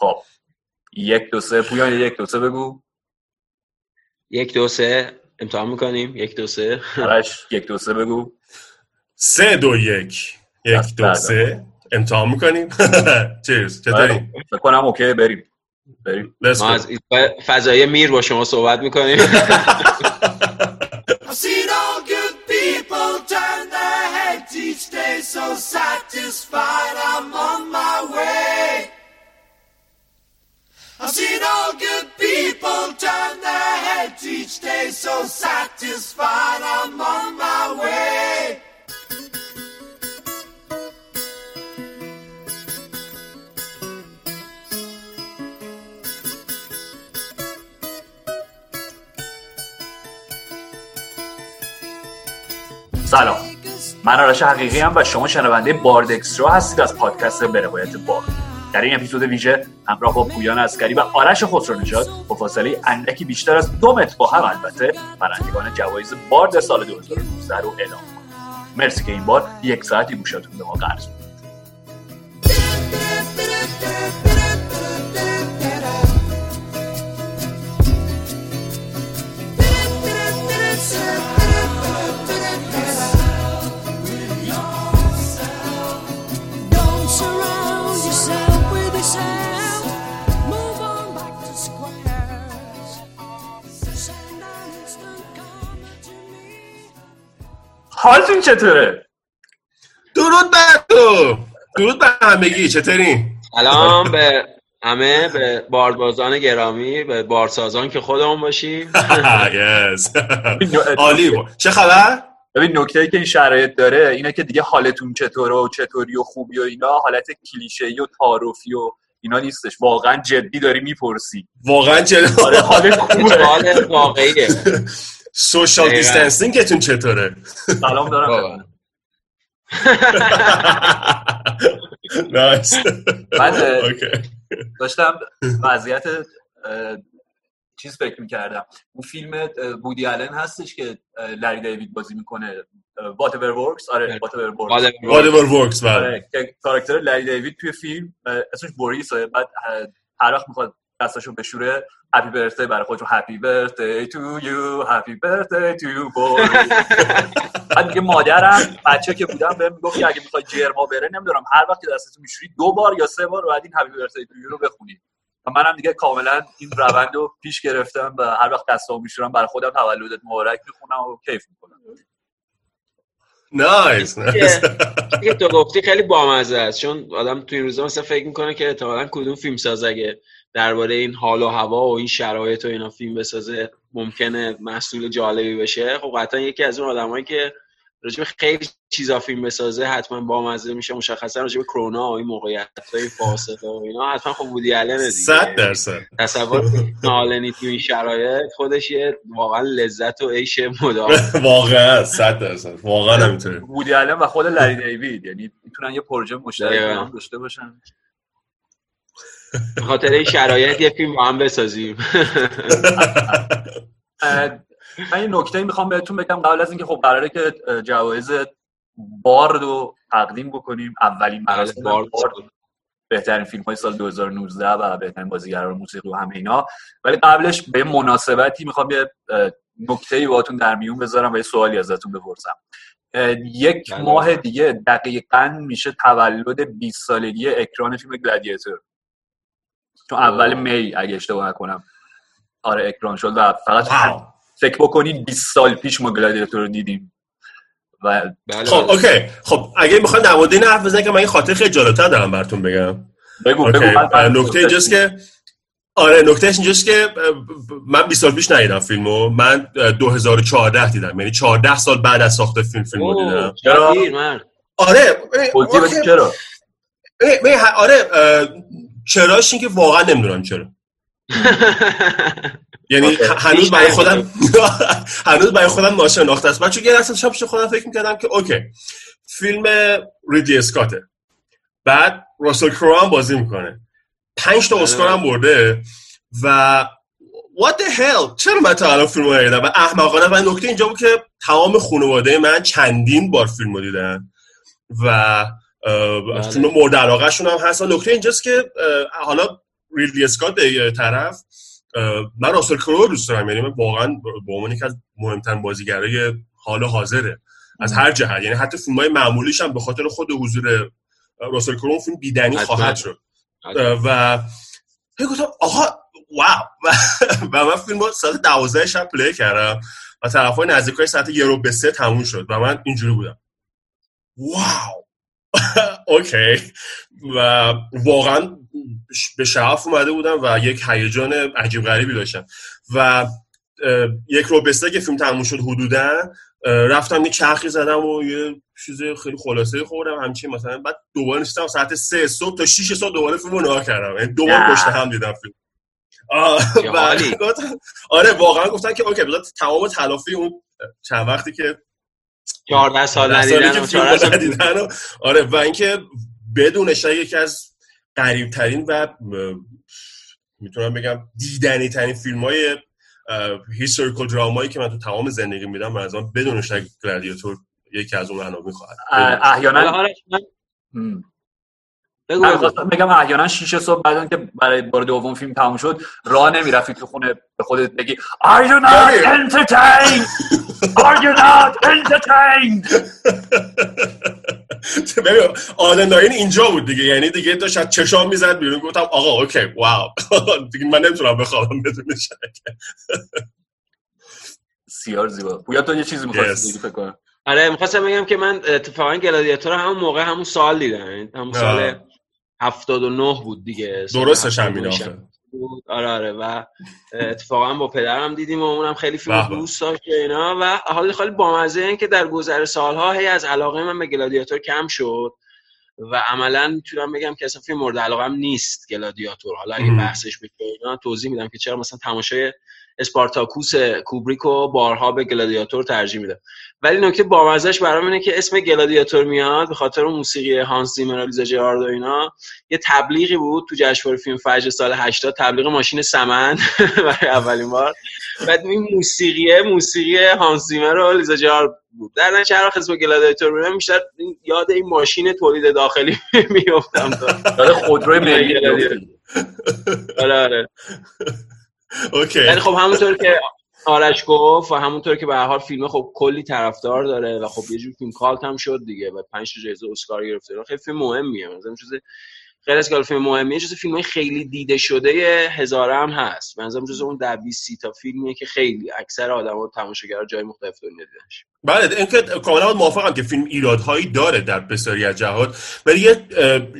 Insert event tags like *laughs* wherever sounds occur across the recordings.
خب یک دو سه. پویان یک دو سه بگو. یک دو سه. امتحان می‌کنیم. یک دو سه. آرش یک دو سه بگو. سه دو یک. یک دو سه. امتحان می‌کنیم. چیز *laughs* چطوری؟ فکر کنم اوکی. بریم. بریم. ما go. از فضای میر با شما صحبت می‌کنیم. *laughs* Each day, so satisfied I'm on my way. I've seen all good people turn their heads each day, so satisfied I'm on my way. سلام من آرش حقیقی هم و شما شنونده بارد اکسترا هستید از پادکست به روایت بارد در این اپیزود ویژه همراه با پویان اسکری و آرش خسرو با فاصله اندکی بیشتر از دو متر با هم البته برندگان جوایز بارد سال 2019 رو اعلام کنیم. مرسی که این بار یک ساعتی گوشتون به ما قرض حالتون چطوره؟ درود بر تو. درود بر همگی. چطوری؟ سلام به همه به باردبازان گرامی به بارسازان که خودمون باشیم. *laughs* عالی بود. چه خبر؟ ببین نکته ای که این شرایط داره اینه که دیگه حالتون چطوره و چطوری و خوبی و اینا. حالت کلیشه و تعارفی و اینا نیستش. واقعا جدی داری می‌پرسی. واقعا چه آره حالت این *laughs* خوبه. سوال واقعیه. *laughs* سوشال. دیستنسینگتون چطوره؟ سلام دارم. nice *laughs* okay داشتم وضعیت چیز فکر می‌کردم. اون فیلم وودی آلن هستش که لری دیوید بازی می‌کنه. whatever works آره whatever works whatever works. بله. آره که کاراکتر لری دیوید توی فیلم اسمش بوریسه بعد هر وقت می‌خواد دستاشو بشوره happy birthday برای خودش happy birthday to you happy birthday to you بعد دیگه مادرم بچه که بودم بهم می‌گفت که اگه می‌خوای جرما بره نمی‌دونم هر وقت که دستتو میشوری دو بار یا سه بار باید این هپی برثدی تو یو رو بخونی. و منم دیگه کاملا این روند رو پیش گرفتم و هر وقت دستامو میشورم برای خودم تولدت مبارک می‌خونم و کیف می‌کنم. نایس که تو گفتی خیلی بامزه است. چون آدم توی روزا مثلا فکر می‌کنه که احتمالاً کدوم فیلم ساز اگه درباره این حال و هوا و این شرایط و اینا فیلم بسازه ممکنه محصول جالبی بشه. خب قطعا یکی از اون آدمایی که راجع به خیلی چیزا فیلم بسازه حتما بامزه میشه مشخصا راجع به کرونا و این موقعیت های فاصله و اینا حتما خب بودی آلن دیگه. صد درصد. تصور نالنی تو این شرایط خودش یه واقعا لذت و عیش مدام. *laughs* واقعا صد درصد. واقعا همینطوره وودی آلن و خود لری دیوید. یعنی می‌تونن یه پروژه مشترک. با هم داشته باشن. به خاطر این شرایط یه فیلم با هم بسازیم. من یه نکته می‌خوام بهتون بگم. قبل از اینکه خب قراره که جوایز بارد رو تقدیم بکنیم اولین مراسم بارد. بهترین فیلم های سال 2019 و بهترین بازیگران موسیقی و همه اینا. ولی قبلش به مناسبتی می‌خوام یه نکته ای باهاتون در میون بذارم و یه سوالی ازتون بپرسم. یک بله. ماه دیگه دقیقا میشه تولد 20 سالگی اکران فیلم گلادیتور. تو اول می اگه اشتباه نکنم. آره اکران شد و فقط wow. فکر بکنید 20 سال پیش ما گلادیتور رو دیدیم. و بله. خب okay. خب اگه می‌خوان در مورد این حرف بزنید که من این خاطر خیلی جالبتر دارم براتون بگم. بگو okay. بگو من- نکته اینجاست که آره نکتهش اینجاست که من 20 سال پیش ندیدم فیلمو. من اه، 2014 دیدم. یعنی 14 سال بعد از ساخت فیلم فیلمو دیدم. چرا؟ آره چرا؟ آره چراش این که واقعا نمی‌دونم چرا. *laughs* یعنی هنوز برای. خودم *laughs* هنوز برای خودم ناشناخته است. من چون یه لحظه شب پیش خودم فکر می‌کردم که اوکی فیلم ریدلی اسکاته. بعد راسل کرو هم بازی می‌کنه. پنج تا اسکار هم بله. برده و what the hell چرا من تا الان فیلم رو ندیدم؟ و احمقانه و نکته اینجا بود که تمام خانواده من چندین بار فیلم رو دیدن و اه، بله. مورد علاقه شون هم هست. نکته اینجاست که حالا ریدلی اسکات طرف من راسل کرو رو دوست دارم. یعنی من واقعا به عنوان یکی از مهمترین بازیگرای حال حاضره. از هر جهت. یعنی حتی فیلم های معمولیش هم به خاطر خود حضور راسل کرو فیلم حتما. خواهد شد. و هی گفتم آقا واو. *laughs* و من فیلم ساعت دوازده شب پلی کردم و طرف های نزدیک های ساعت یه رو به سه تموم شد و من اینجوری بودم. واو. *laughs* اوکی. و واقعا به شعف اومده بودم و یک هیجان عجیب غریبی داشتم. و یک رو به سه که فیلم تموم شد حدودا رفتم یه چرخی زدم و یه چیز خیلی خلاصه خوردم. همچین مثلا بعد دوباره نشستم ساعت سه صبح تا 6 صبح دوباره فیلم رو نگاه کردم. یعنی دوباره. پشت هم دیدم فیلم. آره واقعا گفتن که okay بذار تمام تلافی اون چند وقتی که 14 سال ندیدن و فیلم 14 رو سال ندیدن و- آره و اینکه بدون شک یکی از غریب ترین و می‌تونم بگم دیدنی ترین فیلم های historical drama یی که من تو تمام زندگیم دیدم من از آن بدون شک گلادیاتور یکی از اون عناوین خواهد احیانا. بگو بگم احیانا شیش صبح بعد که برای بار دوم فیلم تموم شد راه نمی‌رفتی تو خونه به خودت بگی Are you not entertained? Are you not entertained? *laughs* ببین آدناین اینجا بود دیگه یعنی دیگه داشت از چشام می‌زد بیرون گفتم آقا اوکی واو *laughs* دیگه من نمی‌تونم بخوابم بدون شک سیار زیبا پویا تو یه چیزی. می‌خواستی بگی فکر کنم آره می‌خواستم بگم که من اتفاقا گلادیاتور همون موقع همون سال دیدم یعنی همون. سال 79 بود دیگه درستش هم 79 اینه آخه. آره آره و اتفاقا با پدرم دیدیم و اونم خیلی فیلم. دوست داشت اینا و حال خیلی بامزه این که در گذر سالها هی از علاقه من به گلادیاتور کم شد و عملا می‌تونم بگم که اصلا فیلم مورد علاقم نیست گلادیاتور حالا اگه. بحثش بشه اینا توضیح میدم که چرا مثلا تماشای اسپارتاکوس کوبریک و بارها به گلادیاتور ترجیح میدم ولی نکته بامزش برام اینه که اسم گلادیاتور میاد به خاطر اون موسیقی هانس زیمر و لیزا جرارد و اینا. یه تبلیغی بود تو جشنواره فیلم فجر سال 80 تبلیغ ماشین سمن *laughs* برای اولین بار. بعد این موسیقی موسیقی هانس زیمر و لیزا جرارد بود. در نتیجه هر اسم گلادیاتور میاد بیشتر یاد این ماشین تولید داخلی *laughs* میافتم. داره خودروی *laughs* ملی. آره آره. okay. ولی خب همونطور که آرش گفت و همونطور که به هر حال فیلم خب کلی طرفدار داره و خب یه جور فیلم cult هم شد دیگه و پنج تا جایزه اسکار گرفته. خیلی فیلم مهمیه. مثلا چیز خیلی از که فیلم مهمیه چیز فیلم خیلی دیده شده هزاره هم هست. به نظرم جز اون در 20 سی تا فیلمیه که خیلی اکثر آدما تماشاگرها جای مختلف دنیا دیدنش. بله اینکه کاملا موافقم که فیلم ایرادهایی داره در بسیاری از جهات ولی یه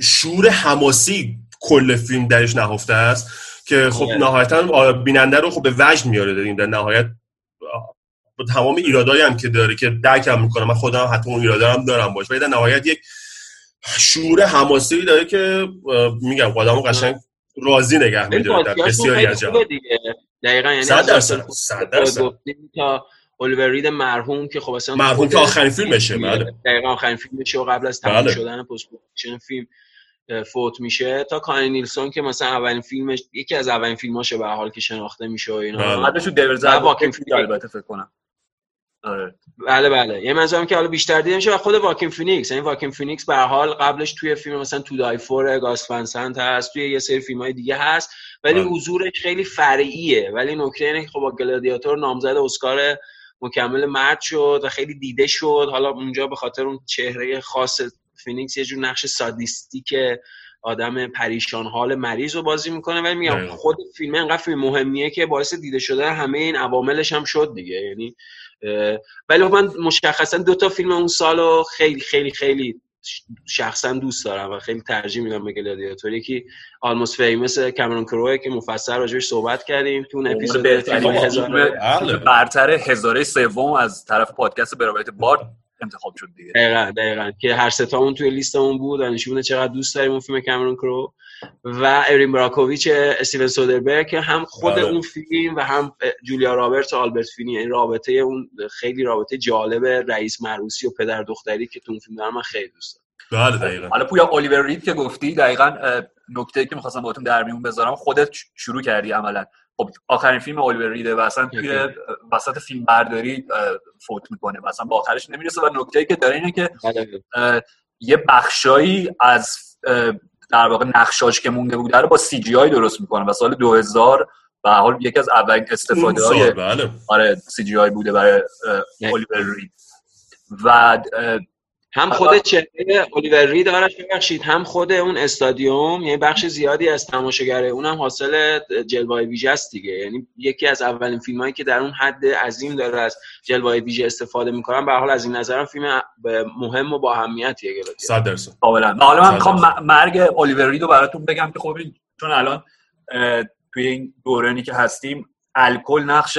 شور حماسی کل فیلم درش نهفته است. که خب بله. نهایتا بیننده رو خب به وجد میاره داریم در نهایت با تمام ایرادایی هم که داره که درکم می‌کنم من خودم حتی اون ایرادا هم دارم باش ولی در نهایت یک شور حماسی داره که میگم آدمو قشنگ راضی نگه میداره در بسیاری از دیگه دقیقاً یعنی صد از درصد، راسل صد خود درصد. گفتیم تا الیور رید مرحوم که خب اصلا مرحوم که آخرین فیلمشه، بله. دقیقا آخرین فیلمشه و قبل از تموم بله. شدن post-production فیلم فوت میشه تا کانی نیلسون که مثلا اولین فیلمش یکی از اولین فیلماشه به هر حال که شناخته میشه و اینا. بله. دیورز و واکین فینیکس. البته فکر کنم. آره. بله بله. یه منظورم که حالا بیشتر دیده میشه و خود واکین فینیکس. یعنی واکین فینیکس به هر حال قبلش توی فیلم مثلا To Die For گاس ون سنت هست توی یه سری فیلم های دیگه هست. ولی بله. حضورش خیلی فرعیه. ولی نکته اینه که خب با گلادیاتور نامزد اسکار مکمل مرد شد و خیلی دیده شد. حالا اونجا به خاطر اون چهره خاص فینیکس یه جور نقش sadistic آدم پریشان حال مریض رو بازی می‌کنه. ولی میگم. خود فیلم انقدر فیلم مهمیه که باعث دیده شده همه این عواملش هم شد دیگه. یعنی ولی خب من مشخصا دو تا فیلم اون سالو خیلی خیلی خیلی شخصا دوست دارم و خیلی ترجیح میدم به گلادیاتور. یکی Almost Famous کامرون کروئه که مفصل راجعبش صحبت کردیم. تو اون اپیزود بله. برتر هزاره سوم از طرف پادکست برابریت بار انتخاب شد دیگه. دقیقا دقیقا. که هر ستامون توی لیستمون بود و نشون چقدر دوست داریم اون فیلم کامرون کرو. و ارین براکوویچ استیون سودربرگ که هم خود بله. اون فیلم و هم جولیا رابرت و آلبرت فینی. این رابطه اون خیلی رابطه جالب رئیس مروسی و پدر دختری که تو اون فیلم دارم من خیلی دوست دارم. بله دقیقا. حالا پویا الیور رید که گفتی دقیقا نکته که می‌خواستم باهاتون در میون بذارم خودت شروع کردی عملا. خب آخرین فیلم الیور ریده و اصلا توی. وسط فیلم برداری فوت می‌کنه و اصلا به آخرش نمی‌رسه و نکته که داره اینه که بله. یه بخشایی از در واقع نقشاش که مونده بوده رو با سی جی آی درست می‌کنه و سال 2000 به هر حال یکی از اولین استفاده های بله آره سی جی آی بوده برای. الیور رید و هم خود چهره الیور رید آرش ببخشید هم خود اون استادیوم یعنی بخش زیادی از تماشاگره اونم حاصل جلوه ویژه است دیگه. یعنی یکی از اولین فیلم هایی که در اون حد عظیم داره از جلوه ویژه استفاده می‌کنن. به هر حال از این نظرم فیلم مهم و با اهمیتیه گلادیاتور صد درصد. کاملا. حالا من می‌خوام مرگ الیور رید رو براتون بگم که خب چون الان توی این دورانی که هستیم الکل نقش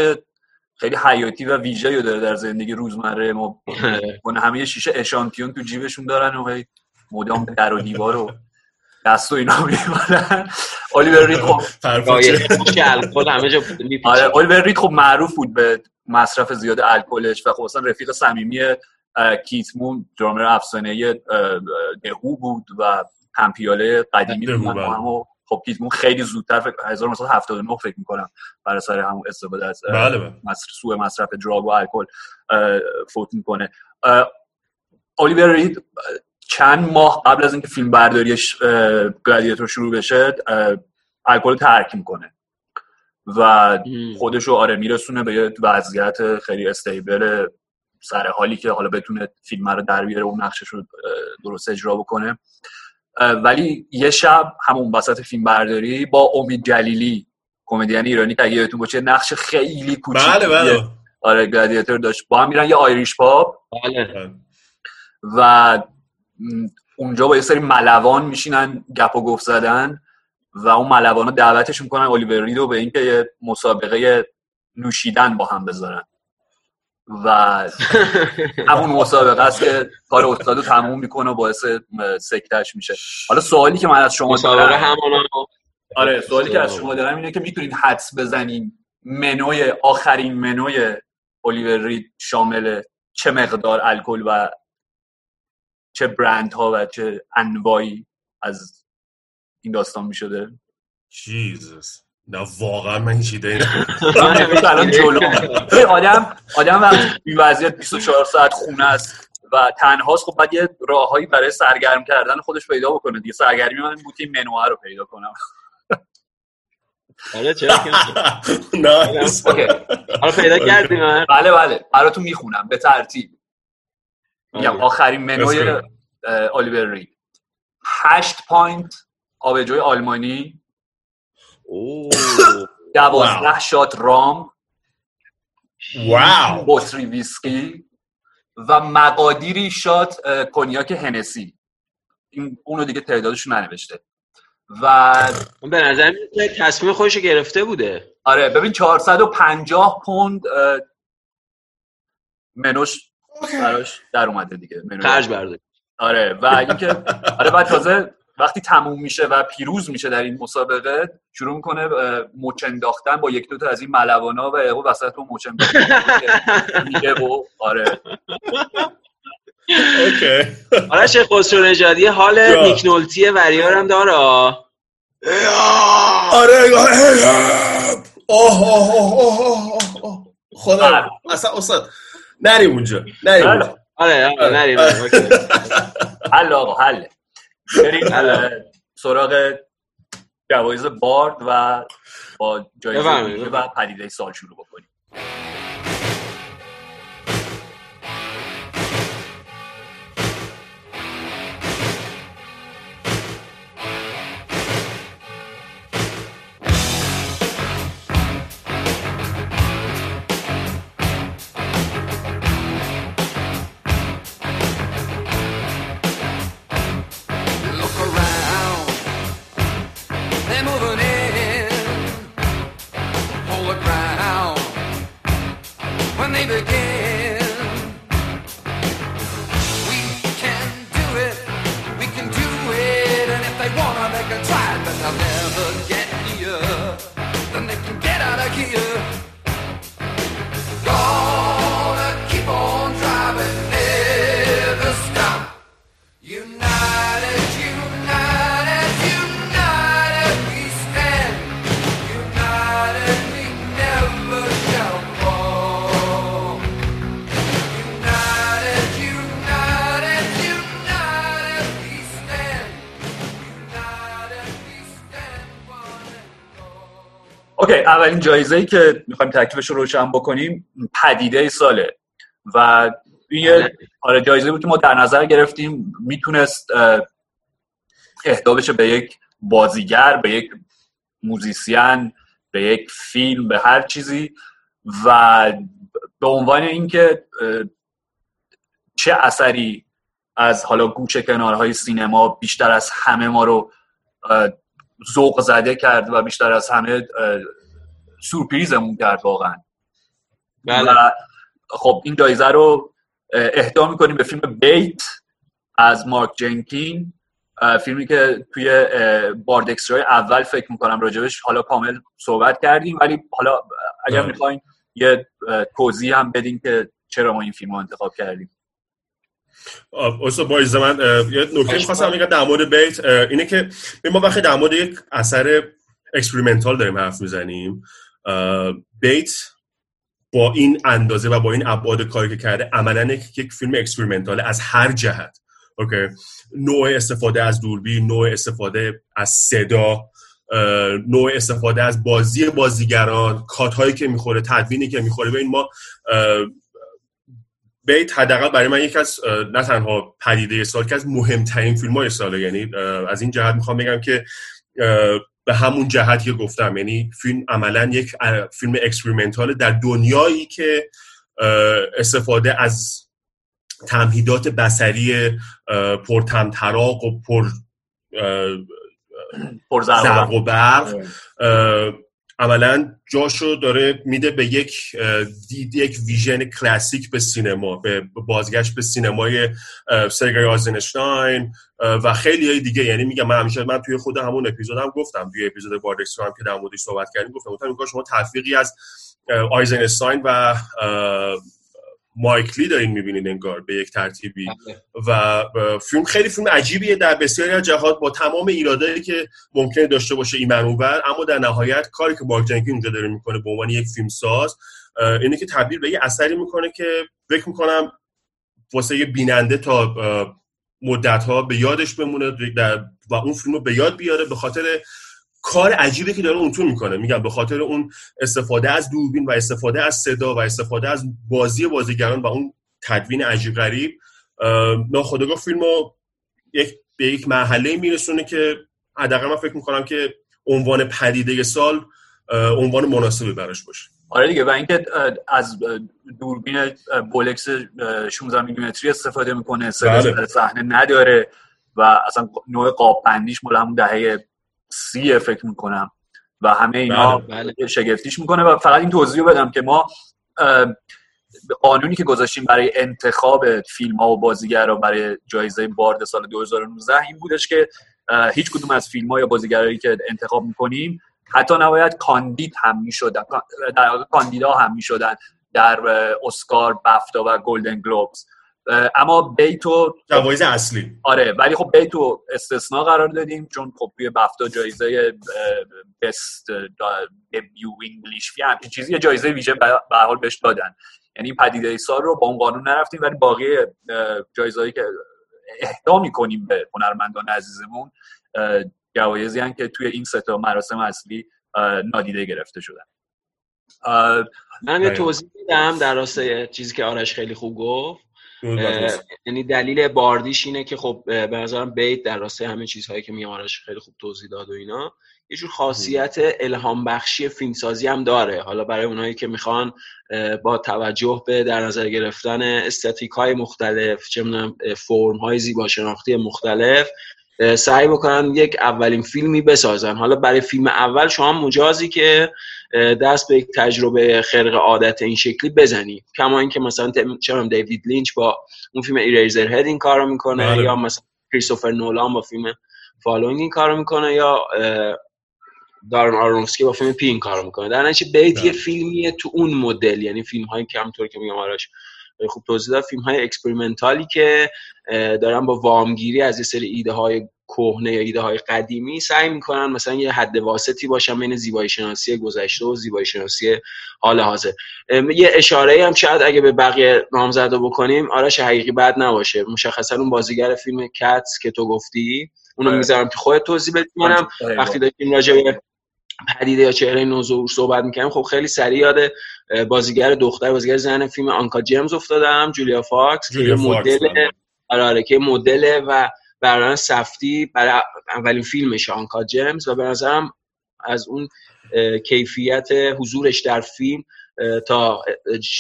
خیلی حیاتی و ویژه‌ای رو داره در زندگی روزمره. ما *laughs* کنه همه یه شیشه اشانتیون تو جیبشون دارن و هی مدام به در و دیوار و دست و اینا می‌برن الیور رید خب *laughs* الکل همه جا آره الیور رید خب معروف بود به مصرف زیاد الکلش و خب اصلا رفیق صمیمی اه، کیت مون درامر افسانه دهو بود و هم پیاله قدیمی هم و خب کیت مون خیلی زودتر فکر 1979 فکر می‌کنم برای سر همون استفاده از بله بله. مصرف سوء مصرف دراگ و الکل فوت می‌کنه. اه، الیور رید چند ماه قبل از اینکه فیلم برداریش گلادیاتور شروع بشه الکل ترک می‌کنه. و خودش رو آره میرسونه به یه وضعیت خیلی استیبل سر حالی که حالا بتونه فیلم رو در بیاره اون نقشش رو درست اجرا بکنه. ولی یه شب همون وسط فیلم برداری با امید جلیلی کمدین ایرانی که اگه یادتون باشه نقش خیلی کوچیکی بله بله. آره گلادیاتور داشت. با هم میرن یه آیریش پاپ. بله. و اونجا با یه سری ملوان میشینن گپ و گفت زدن و اون ملوان رو دعوتش می‌کنن الیور رید رو به اینکه یه مسابقه نوشیدن با هم بذارن. و همون مسابقه است که کار استاد رو تموم می‌کنه و باعث سکتش میشه. حالا سوالی که من از شما مسابقه دارم همانا آره سوالی که از شما دارم اینه که می‌تونید حدس بزنین منوی آخرین منوی الیور رید شامل چه مقدار الکل و چه برند ها و چه انواعی از این داستان می‌شده؟ جیزس. نه واقعا من هیچ ایده ای من امروز الان *laughs* جلو آدم آدم وقتی این وضعیت 24 ساعت خونه است و تنهاست خب باید یه راههایی برای سرگرم کردن خودش پیدا بکنه دیگه. سرگرمی من بود که منوها رو پیدا کنم. آره چرا که نه؟ *laughs* حالا پیدا *laughs* کردیم من؟ بله بله. براتون می‌خونم به ترتیب. میگم آره. آخرین منوی الیور رید. هشت pint آبجوی آلمانی. دوازده wow. شات رام wow بطری ویسکی و مقادیری شات کنیاک هنسی. این اونو دیگه تعدادش ننوشته. و من به نظر میاد که تصمیم خودش رو گرفته بوده. آره ببین 450 پوند منوش براش در اومده دیگه منو خرج برده آره و اینکه آره بعد تازه وقتی تموم میشه و پیروز میشه در این مسابقه شروع می‌کنه مچ انداختن با یک دو تا از این ملوانا و یهو وسط اون مچ میگه و آره اوکی آره شیخ خسرو نژادی حال جا. نیک نولتی وریار هم داره آره اوه اوه اوه. خدا اصلا استاد نریم اونجا نریم آره آره نریم. حل آقا حل بریم حل. *laughs* اه، سراغ جوایز بارد و با جایزه و پدیده سال شروع بکنیم اولین جایزه ای که می‌خوایم تکلیفش رو روشن بکنیم پدیده ساله. و این یه آره جایزه بود که ما در نظر گرفتیم. می‌تونست اه، اهدا بشه به یک بازیگر به یک موزیسین به یک فیلم به هر چیزی. و به عنوان اینکه چه اثری از حالا گوشه کنارهای سینما بیشتر از همه ما رو ذوق زده کرد و بیشتر از همه سورپریزمون کرد واقعا بله. و خب این جایزه رو اه، اهدا می‌کنیم به فیلم بیت از مارک جنکین فیلمی که توی بارد اکسترای اول فکر می‌کنم راجبش حالا کامل صحبت کردیم ولی حالا اگر. می‌خواین یه توضیح هم بدین که چرا ما این فیلم رو انتخاب کردیم. استاد با اجازه من یه نکته می‌خواستم بگم در مورد بیت اینه که ما وقتی در مورد یک اثر experimental داریم حرف می‌زنیم بیت با این اندازه و با این ابعاد کاری که کرده عملا یک, یک فیلم experimental ه از هر جهت. okay؟ نوع استفاده از دوربین نوع استفاده از صدا نوع استفاده از بازی بازیگران کات هایی که می‌خوره تدوینی که می‌خوره. ببین ما بیت حداقل برای من یکی از نه تنها پدیده سال که از مهمترین فیلم های ساله. یعنی از این جهت می‌خوام بگم که به همون جهت که گفتم یعنی فیلم عملا یک فیلم experimental در دنیایی که استفاده از تمهیدات بسری پرطمطراق و پر پر زرق و برق. عملا جاشو داره میده به یک دید یک ویژن کلاسیک به سینما به بازگشت به سینمای آیزنشتاین اه، و خیلی های دیگه. یعنی میگم من همیشه من توی خود همون اپیزودم گفتم توی اپیزود باردکستر هم که در موردش صحبت کردیم گفتم گفتم شما تلفیقی از آیزنشتاین و مایکلی دارین می‌بینین انگار به یک ترتیبی. و اه، فیلم خیلی فیلم عجیبیه. در بسیاری از جهات با تمام ایرادایی که ممکنه داشته باشه این منوبر اما در نهایت کاری که مارک جنکین اونجا داره می‌کنه به عنوان یک فیلم ساز اینه که تبدیل به یه اثری می‌کنه که فکر می‌کنم واسه یه بیننده تا مدت ها به یادش بمونه در و اون فیلم رو به یاد بیاره به خاطر کار عجیبی که داره اونتون می‌کنه میگم به خاطر اون استفاده از دوربین و استفاده از صدا و استفاده از بازی بازیگران و اون تدوین عجیب غریب اه، ناخودآگاه فیلم رو یک به یک مرحله میرسونه که حداقل من فکر می‌کنم که عنوان پدیده سال عنوان مناسبی براش باشه آره دیگه و اینکه از دوربین بولکس اه، 16 میلیمتری استفاده می‌کنه بله. صحنه نداره و اصلا نوع قاب بندیش مال همون دهه سی فکر می‌کنم. و همه اینا بله. شگفتیش می‌کنه و فقط این توضیح رو بدم که ما قانونی که گذاشتیم برای انتخاب فیلم ها و بازیگرا برای جایزه بارد سال 2019 این بودش که هیچ کدوم از فیلم ها یا بازیگرایی که انتخاب می‌کنیم حتی نباید کاندید هم می‌شدن. در واقع کاندیدا هم می‌شدن در اسکار بفتا و گلدن گلوبز. اما بیتو جوایز اصلی آره ولی خب بیتو استثناء قرار دادیم چون خب توی بفتا جایزه بست دبیو انگلیش فیلم این چیزی یه جایزه ویژه به حال بهش دادن یعنی این پدیده سال رو با اون قانون نرفتیم ولی باقی جایزهایی که اهدا می‌کنیم به هنرمندان عزیزمون جوایزی هن که توی این سه تا مراسم اصلی نادیده گرفته شدن من یه. توضیح میدم در راستای چیزی که آرش خیلی خوب گفت. یعنی دلیل باردیش اینه که خب به نظرم بیت در راستای همه چیزهایی که میارش خیلی خوب توضیح داد و اینا یه جور خاصیت الهام بخشی فیلمسازی هم داره. حالا برای اونایی که می‌خوان با توجه به در نظر گرفتن aesthetic های مختلف چه فرم های زیبا شناختی مختلف سعی بکنن یک اولین فیلمی بسازن حالا برای فیلم اول شما مجازی که دست به یک تجربه خرق عادت این شکلی بزنی کما اینکه مثلا می‌دونم دیوید لینچ با اون فیلم Eraserhead این کارو می‌کنه بله. یا مثلا کریستوفر نولان با فیلم Following این کارو می‌کنه یا دارن آرونفسکی با فیلم Pi این کارو می‌کنه در نتیجه Bait بله. یه فیلمیه تو اون مدل یعنی فیلم های که همونطور که میگم خیلی خوب توضیح داد فیلم های experimental ی که دارن با وامگیری از یه سری ایده های کهنه یا ایده های قدیمی سعی می‌کنن مثلا یه حد واسطی باشن بین زیبایی شناسی گذشته و زیبایی شناسی حال حاضر یه اشاره هم شاید اگه به بقیه نامزده بکنیم آرش حقیقی بد نباشه مشخصا اون بازیگر فیلم Cats که تو گفتی اونو آره. می‌ذارم که خودت توضیح بدی منم آره. وقتی داشتیم راجع به پدیده یا چهره نوظهور صحبت می‌کنیم خب خیلی سریع یاد بازیگر دختر بازیگر زن فیلم Uncut Gems افتادم جولیا فاکس جولیا مدل بله. آره آره که مدل و برنامه سفتی برای اولین فیلمش Uncut Gems و به نظرم از اون کیفیت حضورش در فیلم تا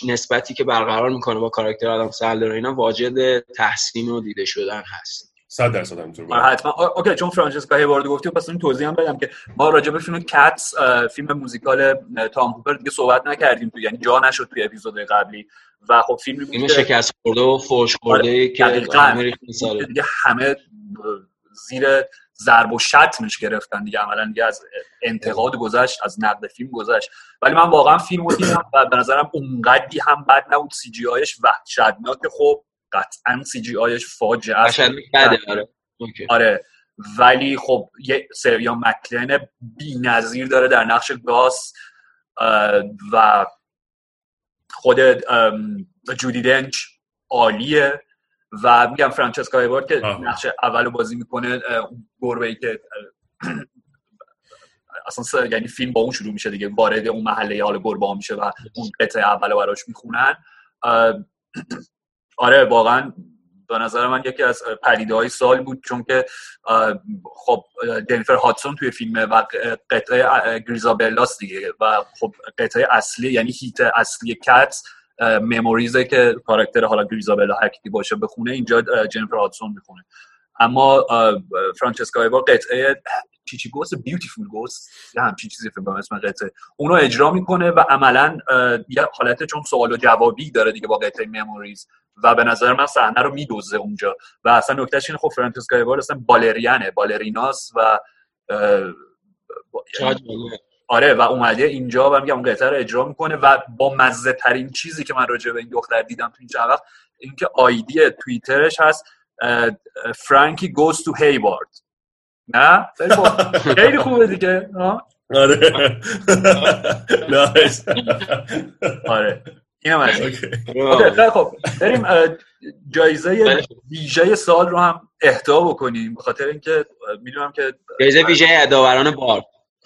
نسبتی که برقرار می‌کنه با کاراکتر آدام سندلر اینا واجد تحسین و دیده شدن هست صد درصد همینطور آره بله. حتما. OK چون فرانچسکا هیوارد گفتی پس این توضیح هم بدم که ما راجع به فیلم کاتس فیلم موزیکال تام هوپر دیگه صحبت نکردیم تو یعنی جا نشد توی اپیزود قبلی. و خب فیلمی بود شکست خورده و فوش خورده که دقیقاً. همه ریختن که سر دیگه همه زیر ضرب و شتمش گرفتن دیگه عملا دیگه از انتقاد گذشت از نقد فیلم گذشت. ولی من واقعا فیلم رو دیدم و به نظرم اونقدی هم بد نبود سی جی آیش وحشتناک. خب قطعا سی جی آیش فاجعه است. آره. آره. ولی خب یه سریا مکلن بی نظیر داره در نقش گاس و خود جودی دنچ عالیه. و میگم فرانچسکا ایوارد که آها. نقش اول رو بازی می‌کنه گربه ای که *clears throat* اصلا یعنی فیلم با اون شروع میشه دیگه وارد اون محله حال گربه ها میشه و اون قطعه اول رو براش می‌خونن. *clears throat* آره واقعا به نظر من یکی از پدیده های سال بود چون که خب اه، جنیفر هاتسون توی فیلم و قطعه اه، گریزابلاست دیگه و خب قطعه اصلی یعنی هیت اصلی کت مموریزه که کاراکتر حالا گریزابلا هر کی باشه بخونه اینجا جنیفر هاتسون می‌خونه. اما فرانچسکا ایوار قطعه چی چی گوست؟ بیوتیفول گوست. یه همچین چیزی فکر کنم اسم قطعه. اونو اجرا می‌کنه و عملا یه حالت چون سوال و جوابی داره دیگه با قطعه مموریز و به نظر من صحنه رو میدوزه اونجا. و اصلا نکتهش اینه خب فرانچسکا ایوار اصلا بالرینه بالریناس و جالبه. آره و اومده اینجا و میگم اون قطعه رو اجرا می‌کنه و با مزه ترین چیزی که من راجع به این دختر دیدم تو این چند وقت اینکه آیدی توییترش هست فرانکی گوز تو هیوارد نه؟ خیلی خوب. *laughs* خیلی خوبه دیگه؟ آره. *laughs* نایس آره. این. خیلی خب بریم جایزه ویژه سال رو هم اهدا بکنیم به خاطر اینکه می‌دونم که جایزه ویژه اداوران بار.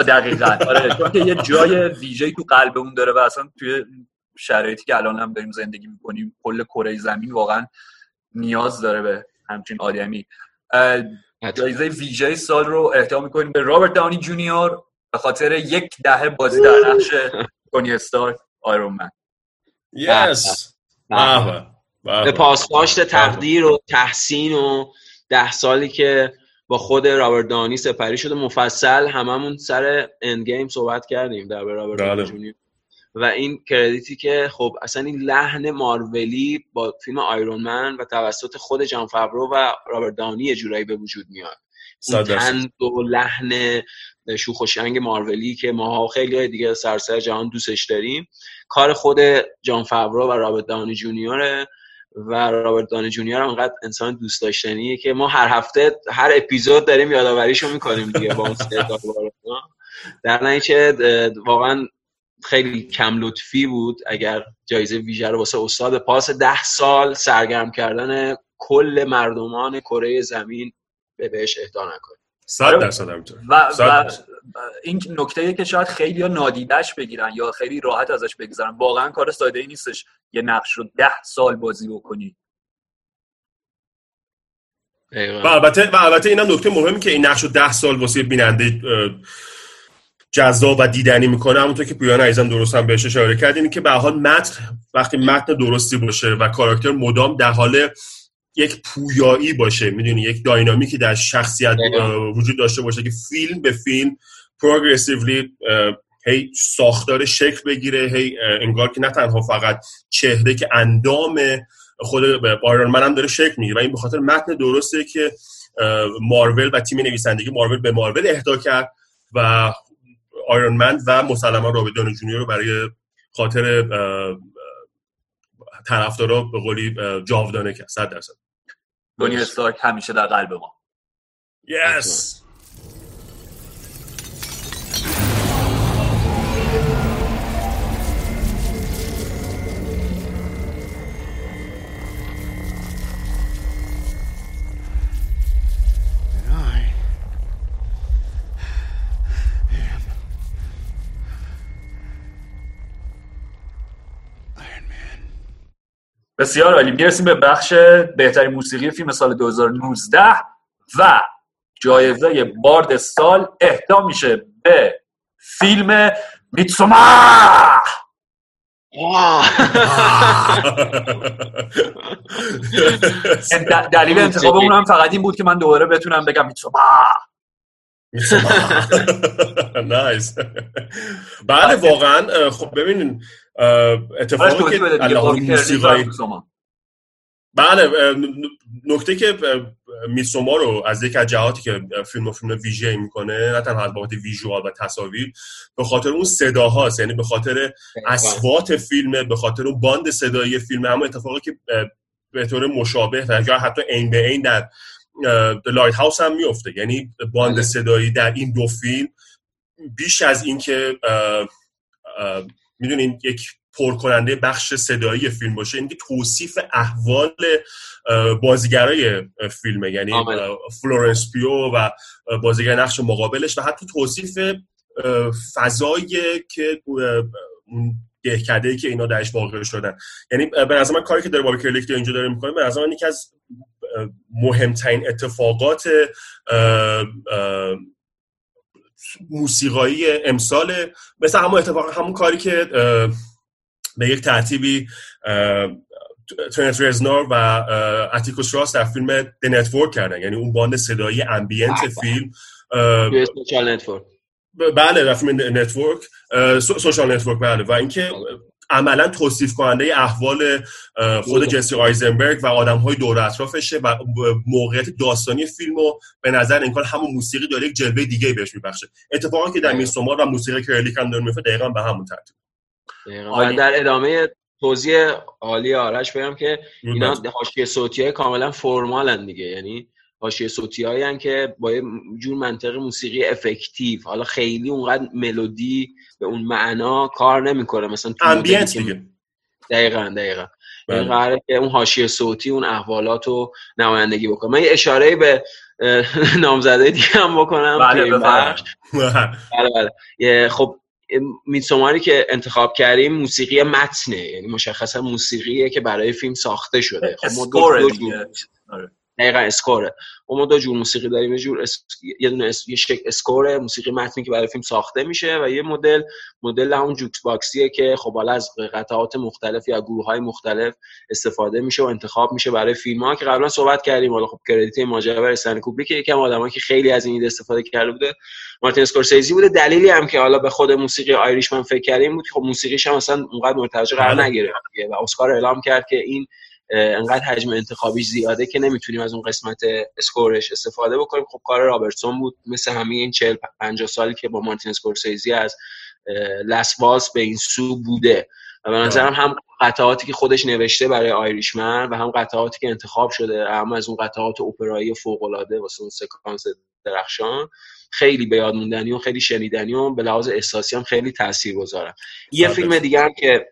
دقیقا. آره چون که یه جای ویژه‌ای تو قلبمون داره و اصلا توی شرایطی که الان هم داریم زندگی می‌کنیم کل کره زمین واقعا نیاز داره به همچین آدمی. جایزه ویژه سال رو اهدا می‌کنیم به رابرت داونی جونیور به خاطر یک دهه بازی در نقش تونی استارک Iron Man. yes به. پاسداشت تقدیر و تحسین و ده سالی که با خود رابرت داونی سپری شده مفصل هممون سر Endgame صحبت کردیم در رابرت بله. داونی جونیور. و این credit ی که خب اصلا این لحن مارولی با فیلم Iron Man و توسط خود جان فاورو و رابرت داونی یه جورایی به وجود میاد. تند و لحن شوخ و شنگ مارولی که ماها خیلی دیگه سرسر جهان دوستش داریم کار خود جان فابرو و رابرت دانی جونیوره و رابرت دانی جونیور هم انقدر انسان دوست داشتنیه که ما هر هفته هر اپیزود داریم یادآوریشو می‌کنیم دیگه با اون. در نتیجه واقعا خیلی کم لطفی بود. اگر جایزه ویژه رو واسه استاد پاس ده سال سرگرم کردن کل مردمان کره زمین به بهش اهدا نکنیم. صد درصد همینطور و, و. این نکته که شاید خیلی ها نادیدش بگیرن یا خیلی راحت ازش بگذرن. واقعا کار ساده ای نیستش یه نقش رو ده سال بازی بکنی. و. البته و البته اینم نکته مهمی که این نقش رو ده سال واسه بیننده جذاب و دیدنی می‌کنه. همونطور که پویان عزیزم درست هم بهش اشاره کرد اینه که به حال متن وقتی متن درستی باشه و کاراکتر مدام در حال یک پویایی باشه می‌دونی یک داینامیکی در شخصیت وجود داشته باشه که فیلم به فیلم پروگرسیولی هی ساختار شکل بگیره هی انگار که نه تنها فقط چهره که اندام خود آیرون من هم داره شکل می‌گیره. و این به خاطر متن درسته که مارول و تیم نویسندگی مارول به مارول اهدا کرد و آیرون من و مسلما رابرت دانی جونیور رو برای خاطر طرفدارا به قولی جاودانه کرد 100 درصد. تونی استارک همیشه در قلب ما. یس And بسیار عالی. می‌رسیم به بخش بهترین موسیقی فیلم سال 2019 و جایزه بارد سال اهدا میشه به فیلم میتسوما *laughs* د- دلیل انتخابمون هم فقط این بود که من دوباره بتونم بگم میتسوما نایس *laughs* بله. واقعا خب ببینین اتفاقی که موسیقی. بله نکته که Midsommar رو از یک از جهاتی که فیلم و فیلم ویژه می‌کنه نه تنها از بابت visual و تصاویر به خاطر اون صداهاست یعنی به خاطر اصوات فیلم به خاطر اون باند صدایی فیلم اما اتفاقی که به طور مشابه و یا حتی عین به عین در Lighthouse هم میفته یعنی باند بله. صدایی در این دو فیلم بیش از اینکه می‌دونین یک پر کننده بخش صدایی فیلم باشه اینکه توصیف احوال بازیگرای فیلمه یعنی فلورنس پیو و بازیگر نقش مقابلش و حتی توصیف فضایی که دهکده که اینا درش واقع شدن. یعنی به نظر من کاری که داره بابی کرلیک اینجا داره می‌کنه به نظر من یکی از مهمترین اتفاقات موسیقایی امسال مثل همون اتفاق همون کاری که به یک ترتیبی ترنت رزنور و اتیکوس راس در فیلم The Network کردن. یعنی اون باند صدایی ambient. فیلم Social Network بله در فیلم Network Social Network بله. و اینکه عملا توصیف کننده احوال خود بله. جسی آیزنبرگ و آدم های دور اطرافشه و موقعیت داستانی فیلم رو به نظر امکان همون موسیقی داره یک جلوه دیگه بهش میبخشه اتفاقی که در بله. Midsommar و موسیقی کرلیک هم داره میفته دقیقا به همون ترتیب در ادامه توضیح عالی آرش بگم که اینا. حاشیه صوتی های کاملا فرمالن دیگه یعنی حاشیه صوتی هایی که با یه جور منطق موسیقی effective حالا خیلی اونقدر ملودی به اون معنا کار نمی‌کنه مثلا تو ambient دیگه دقیقا دقیقا بله. این قراره که اون حاشیه صوتی اون احوالات رو نمایندگی بکنه من یه اشاره به *laughs* نامزده دیگه هم بکنم بله،. بخش. بله بله یه خب Midsommar ی که انتخاب کردیم موسیقی متنه یعنی مشخصا موسیقیه که برای فیلم ساخته شده خب ما دو. دقیقا score ه. خب ما دو جور موسیقی داریم. یه جور اس... یه دونه اس... یه شکل score ه موسیقی متنی که برای فیلم ساخته میشه و یه مدل. مدل همون jukebox یه که خب حالا از قطعات مختلف یا گروه های مختلف استفاده میشه و انتخاب میشه برای فیلم ها که قبلا صحبت کردیم. حالا خب credit ماجرا برای استنلی کوبریک یکم آدمایی که خیلی از این ایده استفاده کرده بوده. مارتین اسکورسیزی بوده. دلیلی هم که حالا به خود موسیقی Irishman فکر کردیم بود که خب موسیقیش هم اصلا اونقدر مرتجع قرار بله. دیگه و اسکار اعلام کرد که این انقدر حجم انتخابیش زیاده که نمی‌تونیم از اون قسمت score ش استفاده بکنیم. خب کار رابرتسون بود مثل همه این 40 50 سالی که با مارتین اسکورسیزی از اه، لسواس به این سو بوده. و به نظرم هم قطعاتی که خودش نوشته برای آیریشمن و هم قطعاتی که انتخاب شده هم از اون قطعات اپرایی فوق العاده واسه اون سکانس درخشان خیلی به یاد موندنی و خیلی شنیدنی و به لحاظ احساسی هم خیلی تاثیرگذارن. یه فیلم. دیگه هم که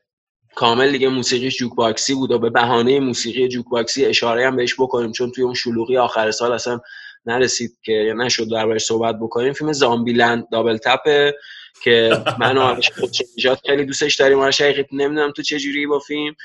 کامل دیگه موسیقیش جوک باکسی بود و به بهانه موسیقی جوک باکسی اشاره هم بهش بکنیم چون توی اون شلوغی آخر سال اصلا نرسید که نشد دربارش صحبت بکنیم. فیلم زامبی لند دابل تپه که من و خودشجاعت خیلی دوستش داریم. آرش حقیقت نمی‌دونم تو چه جوری با فیلم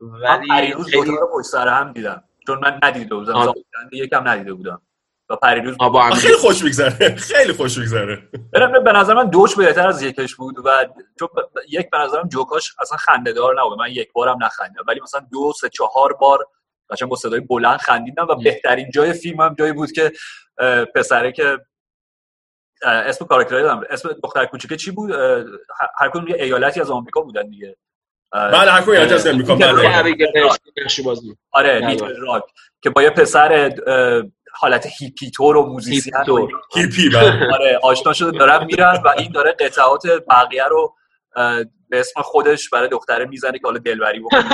من ولی پریروز خیلی دوتا رو پشت سر هم دیدم. چون من ندیده بودم. یکم ندیده بودم. و پریروز با خیلی خوش میگذره. *laughs* خیلی خوش میگذره. برم به نظر من دوش بهتر از یکش بود و چون ب- ب- یک به نظرم جوکاش اصلا خندهدار نبود. من یک بارم نخندیدم. ولی مثلا دو سه چهار بار قشنگ با صدای بلند خندیدم و بهترین جای فیلم هم جایی بود که پسره که اسم کاراکتری دارم. اسم دختر کوچیکه چی بود؟ هر- کدوم یه ایالتی از آمریکا بودن دیگه. بله هر کوی از اه، بله. بازی. آره بله. لیتل راک. که با یه پسر حالت هیپیتور و موزیسین و هیپیتور. هیپی بله. آره آشنا شده دارن میرن و این داره قطعات بقیه رو به اسم خودش برای دختره می‌زنه که حالا دلبری بکنه.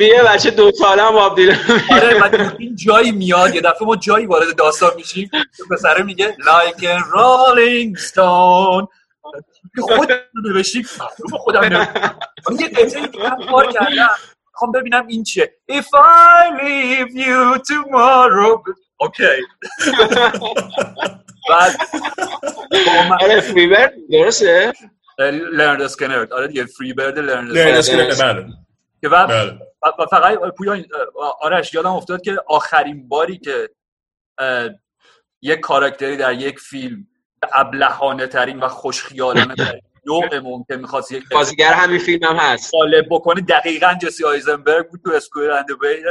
*laughs* یه بچه دو ساله هم آره این جایی میاد یه دفعه ما جایی وارد داستان میشیم. که پسره میگه like a rolling stone. که خود معلومه خودم یه قطعه دیگه هم کار کردم. می‌خوام ببینم این چیه. If I leave you tomorrow. اوکی *laughs* بعد من- آره فریبرد درسته؟ لرند اسکنر آره دیگه فری برد لرند نه اسکنر اسکنر بله. که بله. و- و فقط پویا آرش یادم افتاد که آخرین باری که یک کاراکتری در یک فیلم ابلهانه ترین و خوشخیالانه ترین نوع ممکن می‌خواست یک بازیگر همین فیلم هم هست. غالب بکنه دقیقا جسی آیزنبرگ بود تو اسکویر اند ویل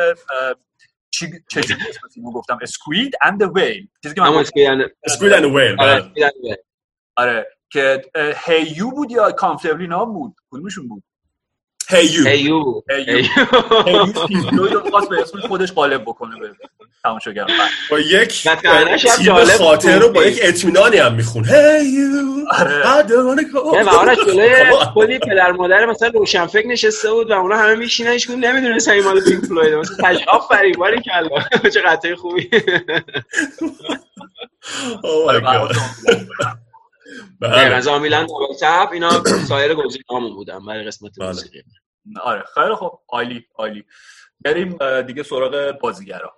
چی چه اسم فیلمو گفتم؟ اسکوید اند ویل. چیزی که من اسکوید اند ویل آره، بله. اسکویان. آره که Hey You بود یا Comfortably Numb بود؟ کدومشون بود؟ هیو هیو. هیو. هیو خواست به اسم خودش غالب بکنه به تماشاگران با یک طیب خاطر رو با. یک اطمینانی هم میخون. Hey You آره. نه و آرش جلوی. خودی پدر مادر مثلا روشنفکر نشسته بود و اونا همه میشینن هیچ کدوم نمی‌دونست این مال پینک فلوید مثلا تج آفرین باریکلا *laughs* چه قطعه خوبی. Oh my God. بله. زامیلان دابل تپ اینا سایر گزینه‌هامون بودن برای قسمت بله. موسیقی. آره خیلی خوب. عالی عالی. بریم دیگه سراغ بازیگرا.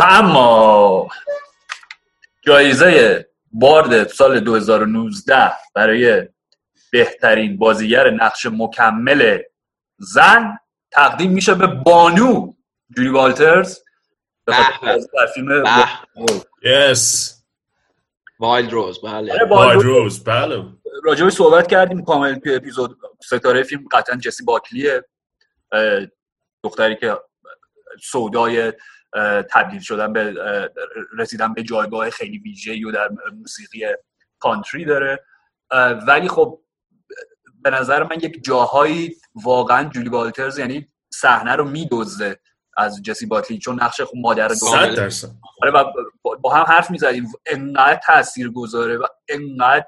و اما جایزه بارد سال 2019 برای بهترین بازیگر نقش مکمل زن تقدیم میشه به بانو. جولی والترز. به خاطر فیلم. Yes. وایلد روز بله. آره، Wild بانو Rose بله. راجبش صحبت کردیم کامل توی اپیزود ستاره فیلم قطعا جسی باکلیه. دختری که سودای تبدیل شدن به رسیدن به جایگاه خیلی ویژه‌ای و در موسیقی کانتری داره. ولی خب به نظر من یک جاهایی واقعا جولی والترز یعنی صحنه رو میدزده از جسی باتلی چون نقش خب مادر درصد. آره و با هم حرف می‌زدیم. انقدر تاثیر گذاره و انقدر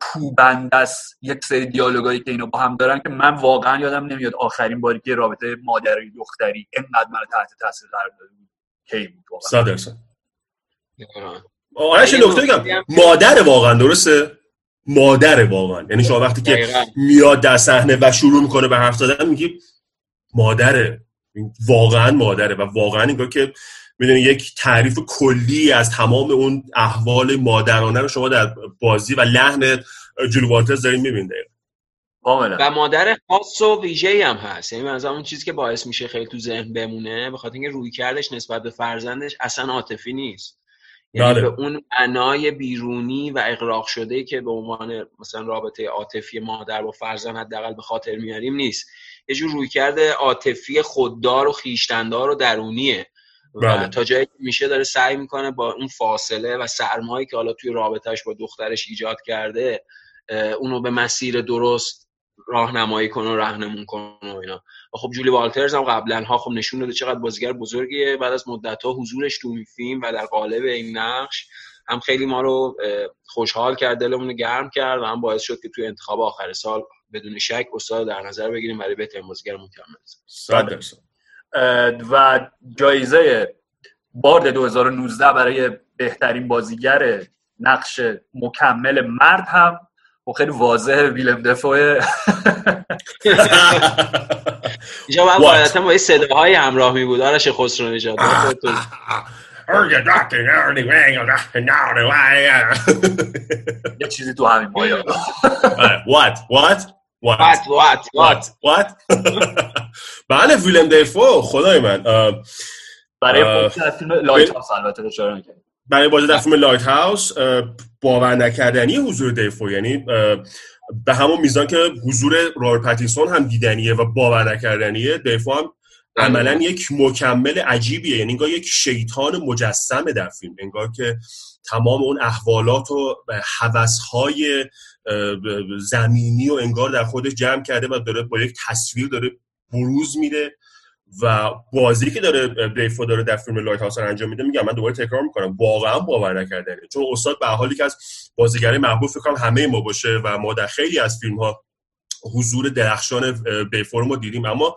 کوبنده است. یک سری دیالوگایی که اینا با هم دارن که من واقعا یادم نمیاد آخرین باری که رابطه مادری دختری انقدر من تحت تاثیر قرار داده بود. کی بود واقعا؟ صد درصد آره. آرش نکته بگم. مادر واقعا درسته؟ مادر واقعا. یعنی شما وقتی که دقیقاً. میاد در صحنه و شروع می‌کنه به حرف زدن میگی مادره. واقعا مادره و واقعا انگار که می‌دونی یک تعریف کلی از تمام اون احوال مادرانه رو شما در بازی و لحن جولی والترز دارین می‌بینید کاملا. و مادر خاص و ویژه‌ای هم هست. یعنی از اون چیزی که باعث میشه خیلی تو ذهن بمونه به خاطر اینکه روی کردش نسبت به فرزندش اصلا عاطفی نیست. یعنی بله. به اون معنای بیرونی و اقراق شده که به عنوان مثلا رابطه عاطفی مادر با فرزند حداقل به خاطر میاریم نیست. یه جور روی کرده عاطفی خوددار و خیشتندار و درونیه. و بله. تا جایی که میشه داره سعی می‌کنه با اون فاصله و سرمایی که حالا توی رابطهش با دخترش ایجاد کرده اونو به مسیر درست راهنمایی کنه و راهنمون کنه و اینا. و خب جولی والترز هم قبلا ها خب نشون داده چقدر بازیگر بزرگیه. بعد از مدت ها حضورش تو این فیلم و در قالب این نقش هم خیلی ما رو خوشحال کرد دلمون گرم کرد و هم باعث شد که توی انتخاب آخر سال بدون شک استاد در نظر بگیریم برای بهترین بازیگر مکمل صد درصد. اه، و جایزه بارد 2019 برای بهترین بازیگر نقش مکمل مرد هم خب خیلی واضحه ویلم دفوه اینجا باید What? قاعدتا با یه صداهای همراه می بود آرش خسرو نژاد *laughs* یه چیزی تو همین مایا *laughs* What? What? What? What What? What? *laughs* بله ویلم دیفو. خدای من. برای. خودش از فیلم Lighthouse البته اشاره نکرد. برای بازی در فیلم Lighthouse باور نکردنی حضور دیفو. یعنی به همون میزان که حضور رابرت پاتینسون هم دیدنیه و باور نکردنیه دیفو هم عملا یک مکمل عجیبیه. یعنی انگار یک شیطان مجسمه در فیلم. انگار که تمام اون احوالات و هوسهای زمینی و انگار در خودش جمع کرده و داره با یک تصویر داره بروز میده و بازی که داره دیفو داره در فیلم لایت هاوس انجام میده میگم من دوباره تکرار می‌کنم. واقعا باور نکردنی. چون استاد به حالی که از بازیگرای محبوب فکر همه ما باشه و ما در خیلی از فیلم ها حضور درخشان دیفو رو دیدیم اما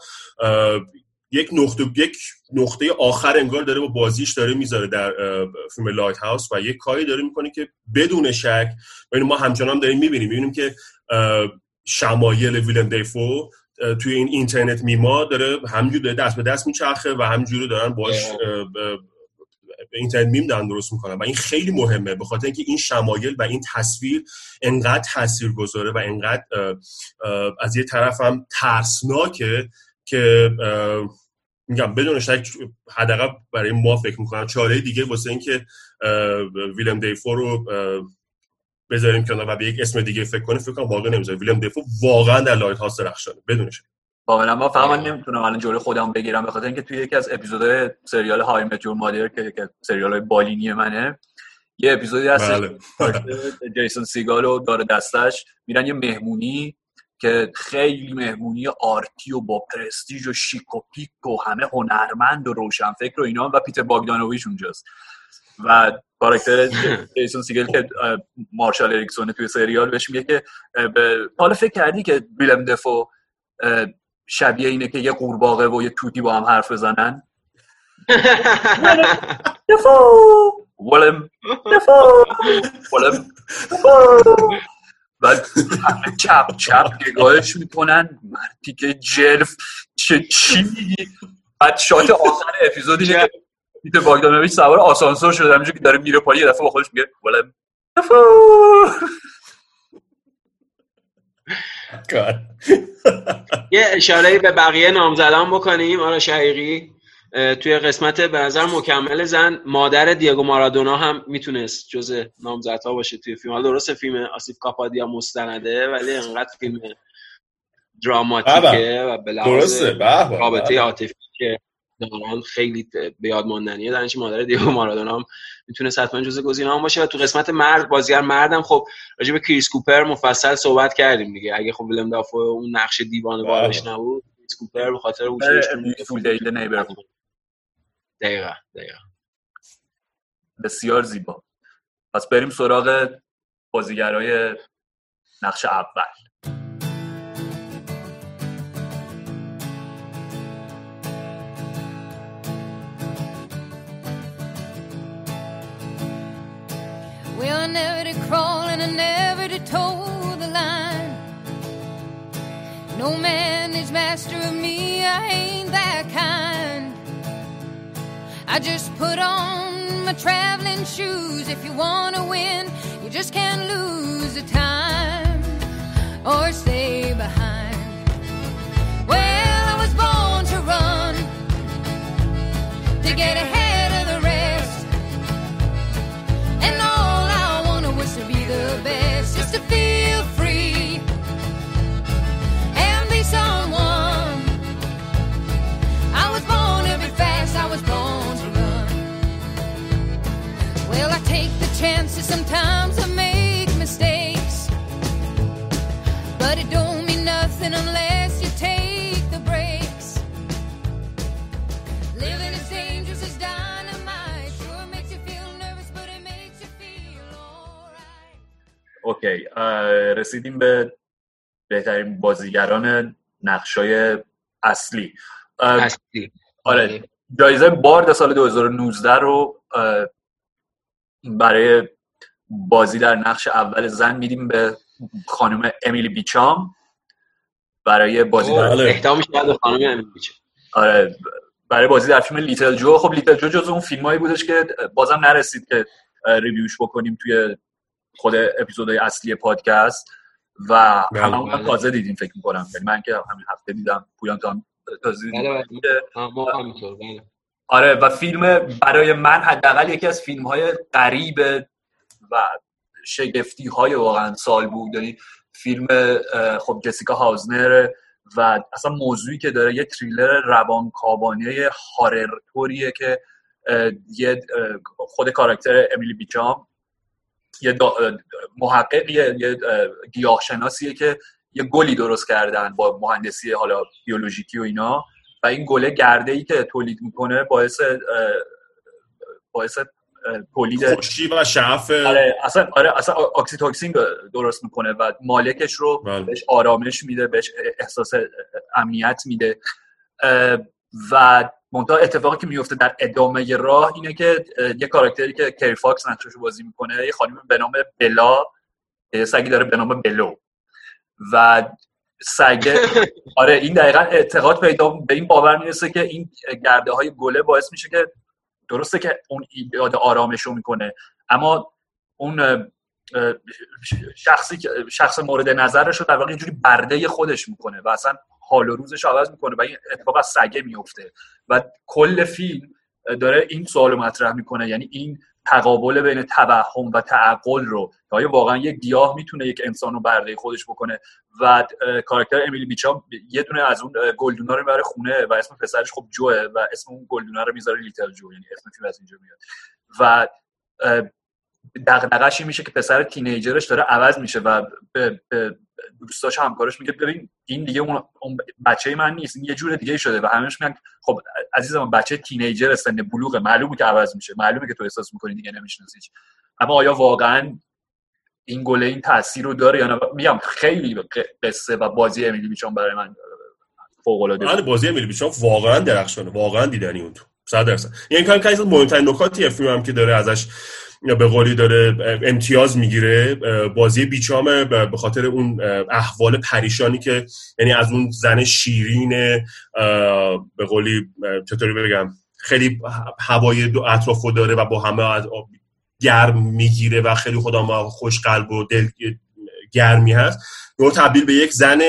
یک نقطه یک نقطه آخر انگار داره با بازیش داره می‌ذاره در فیلم Lighthouse و یک کاری داره می‌کنه که بدون شک ما همچنان داریم می‌بینیم. می‌بینیم که شمایل ویلم دیفو توی این internet meme ا داره همجور داره دست به دست میچرخه و همجوری دارن باش internet meme دارن درست می‌کنن. و این خیلی مهمه به خاطر اینکه این شمایل و این تصویر انقدر تاثیر گذاره و انقدر از یه طرف هم ترسناکه که میگم بدون شک حداقل برای ما فکر می‌کنم چاره دیگه واسه اینکه ویلم دیفو رو بذاریم کنار و به یک اسم دیگه فکر کنیم فکر کنم واقعا نمی‌ذاره. ویلم دیفو واقعا در لایت هاوس درخشانه بدون شک. کاملا ما فقط من نمی‌تونم الان جلوی خودم بگیرم به خاطر اینکه توی یکی از اپیزودهای سریال های متیور مادر که سریال های بالینی منه یه اپیزودی هستش بله. جیسون سیگال رو داره دستش میرن یه مهمونی که خیلی مهمونی arty و با پرستیژ و شیک و پیک و همه هنرمند و روشنفکر و اینا و پیتر باگدانویچ اونجاست. و کاراکتر *laughs* جیسون سیگل که مارشال اریکسون توی سریال بهش میگه که حالا فکر کردی که ویلم دیفو شبیه اینه که یه قورباغه و یه طوطی با هم حرف بزنن؟ *laughs* دفو ولم دفو. ولم همه چپ چپ نگاهش می‌کنن مردی که جرف چه چی میگی بعد شات آخر اپیزودی که پیتر باگدانویچ سوار آسانسور شده همینجور که داره میره پایین یه دفعه با خودش میگه ولم. یه اشاره به بقیه نامزدان بکنیم آرا شقیقی. توی قسمت به نظر مکمل زن مادر دیگو مارادونا هم می‌تونست جز نامزدها باشه توی فیلم. حالا درسته فیلم آسیف کاپادیا مستنده ولی انقدر فیلم دراماتیکه و به رابطه. عاطفی که دارن خیلی به یاد ماندنیه درنش مادر دیگو مارادونا هم می‌تونه حتما جزء گزینه‌ها باشه و تو قسمت مرد بازیگر مردم خب راجع به کریس کوپر مفصل صحبت کردیم دیگه. اگه خب ویلم دافو اون نقش دیوانه بله. بالش نبود کریس کوپر به خاطر وجودش بیوتیفول دی نیبرهود دقیقا دقیقا. بسیار زیبا. پس بریم سراغ بازیگرای نقش اول. I never did crawl and I never did toe the line. No man is master of me, I ain't that kind. I just put on my traveling shoes. If you wanna win, you just can't lose the time or stay behind. Well, I was born to run to get ahead chances, sometimes I make mistakes. But it don't mean nothing unless you take the breaks. Living is dangerous as dynamite. Sure makes you feel nervous, but it makes you feel alright. اوکی اه، رسیدیم به بهترین بازیگران نقشای اصلی اه، اصلی آره جایزه بارد سال 2019 رو برای بازی در نقش اول زن میدیم به خانم امیلی بیچام برای بازی در بله. خانم امیلی بیچم. آره برای بازی در فیلم Little Joe خب Little Joe جز اون فیلم هایی بودش که بازم نرسید که review ش بکنیم توی خود اپیزودهای اصلی پادکست و بله، همه بله. تازه دیدیم فکر می‌کنم یعنی من که همین هفته دیدم پویان هم تازه دیدیم. بله بله ما همینطور بله آره و فیلم برای من حداقل یکی از فیلم های غریب و شگفتی های واقعا سال بود. یعنی فیلم خب جسیکا هاوزنر و اصلا موضوعی که داره یه تریلر روانکاوانه هارر طوریه که یه خود کاراکتر امیلی بیچام یه محققیه یه اه، گیاهشناسیه که یه گلی درست کردن با مهندسی حالا بیولوژیکی و اینا. و این گله گرده ای که تولید می‌کنه باعث باعث تولید خوشی و شعف آره اصلا آره اصلا oxytocin درست می‌کنه و مالکش رو بله. بهش آرامش میده بهش احساس امنیت میده و منتها اتفاقی که میفته در ادامه راه اینه که یه کاراکتری که کری فاکس نقشش بازی می‌کنه یه خانم به نام بلا سگی داره به نام بلو و سگه آره این دقیقا اعتقاد پیدا به این باور می‌رسه که این گرده های گله باعث میشه که درسته که اون ایجاد آرامش رو می‌کنه اما اون شخصی که- شخص مورد نظرش رو در واقع اینجوری برده خودش می‌کنه و اصلا حال و روزش رو عوض می‌کنه و این اتفاق از سگه میفته و کل فیلم داره این سوال مطرح می‌کنه یعنی این تقابل بین توهم و تعقل رو که آیا واقعا یک گیاه می‌تونه یک انسان رو برده خودش بکنه؟ و کاراکتر امیلی بیچام یه دونه از اون گلدونا رو می‌بره خونه و اسم پسرش خب جوه و اسم اون گلدونا رو می‌ذاره لیتل جو یعنی اسم فیلم از اینجا میاد. و دغدغش میشه که پسر تینیجرش داره عوض میشه و به, دوستاش همکارش میگه ببین این دیگه اون بچه من نیست این یه جور دیگه شده و همش میگن خب عزیزم بچه تینیجر سن بلوغه. معلومه که عوض میشه. معلومه که تو احساس می‌کنی دیگه نمیشناسیش اما آیا واقعا این گله این تاثیر رو داره یا نه؟ میگم خیلی قصه و بازی امیلی بیچام برای من فوق العاده بله بازی امیلی بیچام واقعا درخشانه. واقعا دیدنی اون تو. 100 درصد. یعنی کار که مهمترین نکاتی فیلم هم که داره ازش به قولی داره امتیاز می‌گیره بازی بیچام به خاطر اون احوال پریشانی که یعنی از اون زن شیرین به قولی چطوری بگم خیلی هوای دو اطرافو داره و با همه گرم می‌گیره و خیلی خودم خوش قلب و دل گرمی هست. رو تبدیل به یک زن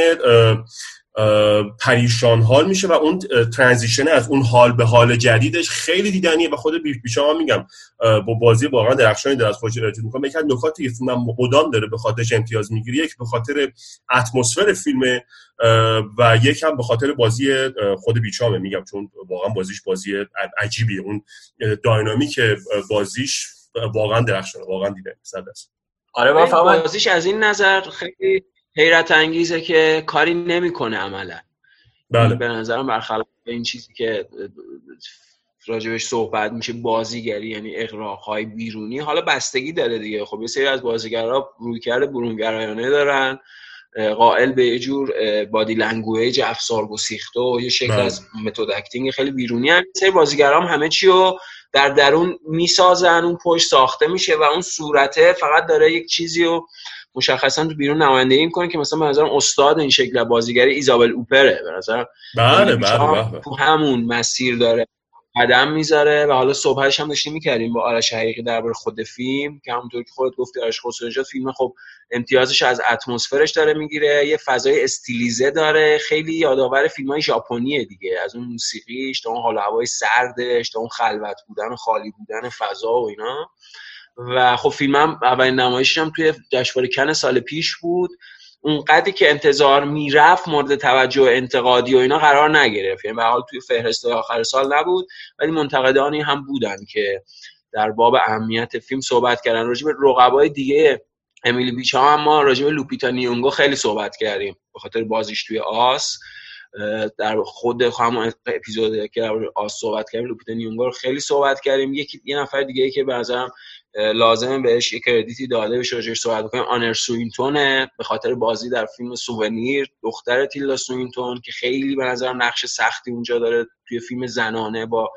پریشان حال میشه و اون ترانزیشن از اون حال به حال جدیدش خیلی دیدنیه و خود بیش بیشا هم میگم با بازی واقعا درخشانی در از خودش ارائه می‌کنه یکی از نکات که فیلم هم مدام داره به خاطرش امتیاز می‌گیره. یک به خاطر اتمسفر فیلم و یک هم به خاطر بازی خود بیچامه میگم چون واقعا بازیش بازی عجیبیه. اون dynamic بازیش واقعا درخشانه واقعا صد درصد. آره من فقط بازیش از این نظر خیلی حیرت انگیزه که کاری نمی‌کنه عملا. بله. به نظرم برخلاف این چیزی که راجبش صحبت میشه بازیگری یعنی اغراق‌های بیرونی حالا بستگی داره دیگه. خب یه سری از بازیگرا رویکرد برونگرایانه دارن قائل به یه جور body language افسار گسیخته و یه شکل بله. از method acting خیلی بیرونی هم. سری بازیگرام همه چی رو در درون می‌سازن اون پشت ساخته میشه و اون صورته فقط داره یک چیزی رو مشخصا تو بیرون نمایندگی می‌کنه که مثلا به نظرم استاد این شکل بازیگری ایزابل اوپره به نظرم. بله بیچام بله بله تو همون مسیر داره. قدم می‌ذاره و حالا صبحش هم داشتیم می‌کردیم با آرش حقیقی درباره خود فیلم که همونطور که خودت گفتی آرش خسرو نژاد فیلم خب امتیازش از اتمسفرش داره می‌گیره. یه فضای استیلیزه داره. خیلی یادآور فیلم های ژاپنیه دیگه. از اون موسیقیش تا اون حال هوای سردش تا اون خلوت بودن و خالی بودن فضا و اینا. و خب فیلمم اولین نمایشش هم توی جشنواره کن سال پیش بود. اون قدری که انتظار می‌رفت مورد توجه انتقادی و اینا قرار نگرفت. یعنی به حال توی فهرست آخر سال نبود ولی منتقدانی هم بودن که در باب اهمیت فیلم صحبت کردن. راجع به رقبای دیگه امیلی بیچا هم ما راجع به لوپیتا نیونگو خیلی صحبت کردیم به خاطر بازیش توی آس. در خود همون اپیزود که آس صحبت کردیم لوپیتا نیونگو رو خیلی صحبت کردیم. یکی یه نفر دیگه ای که به نظرم لازمه بهش یه credit ی داده بشه راجعش صحبت بکنیم. آنر سوینتونه. به خاطر بازی در فیلم Souvenir دختر تیلدا سوینتون که خیلی به نظرم نقش سختی اونجا داره توی فیلم زنانه با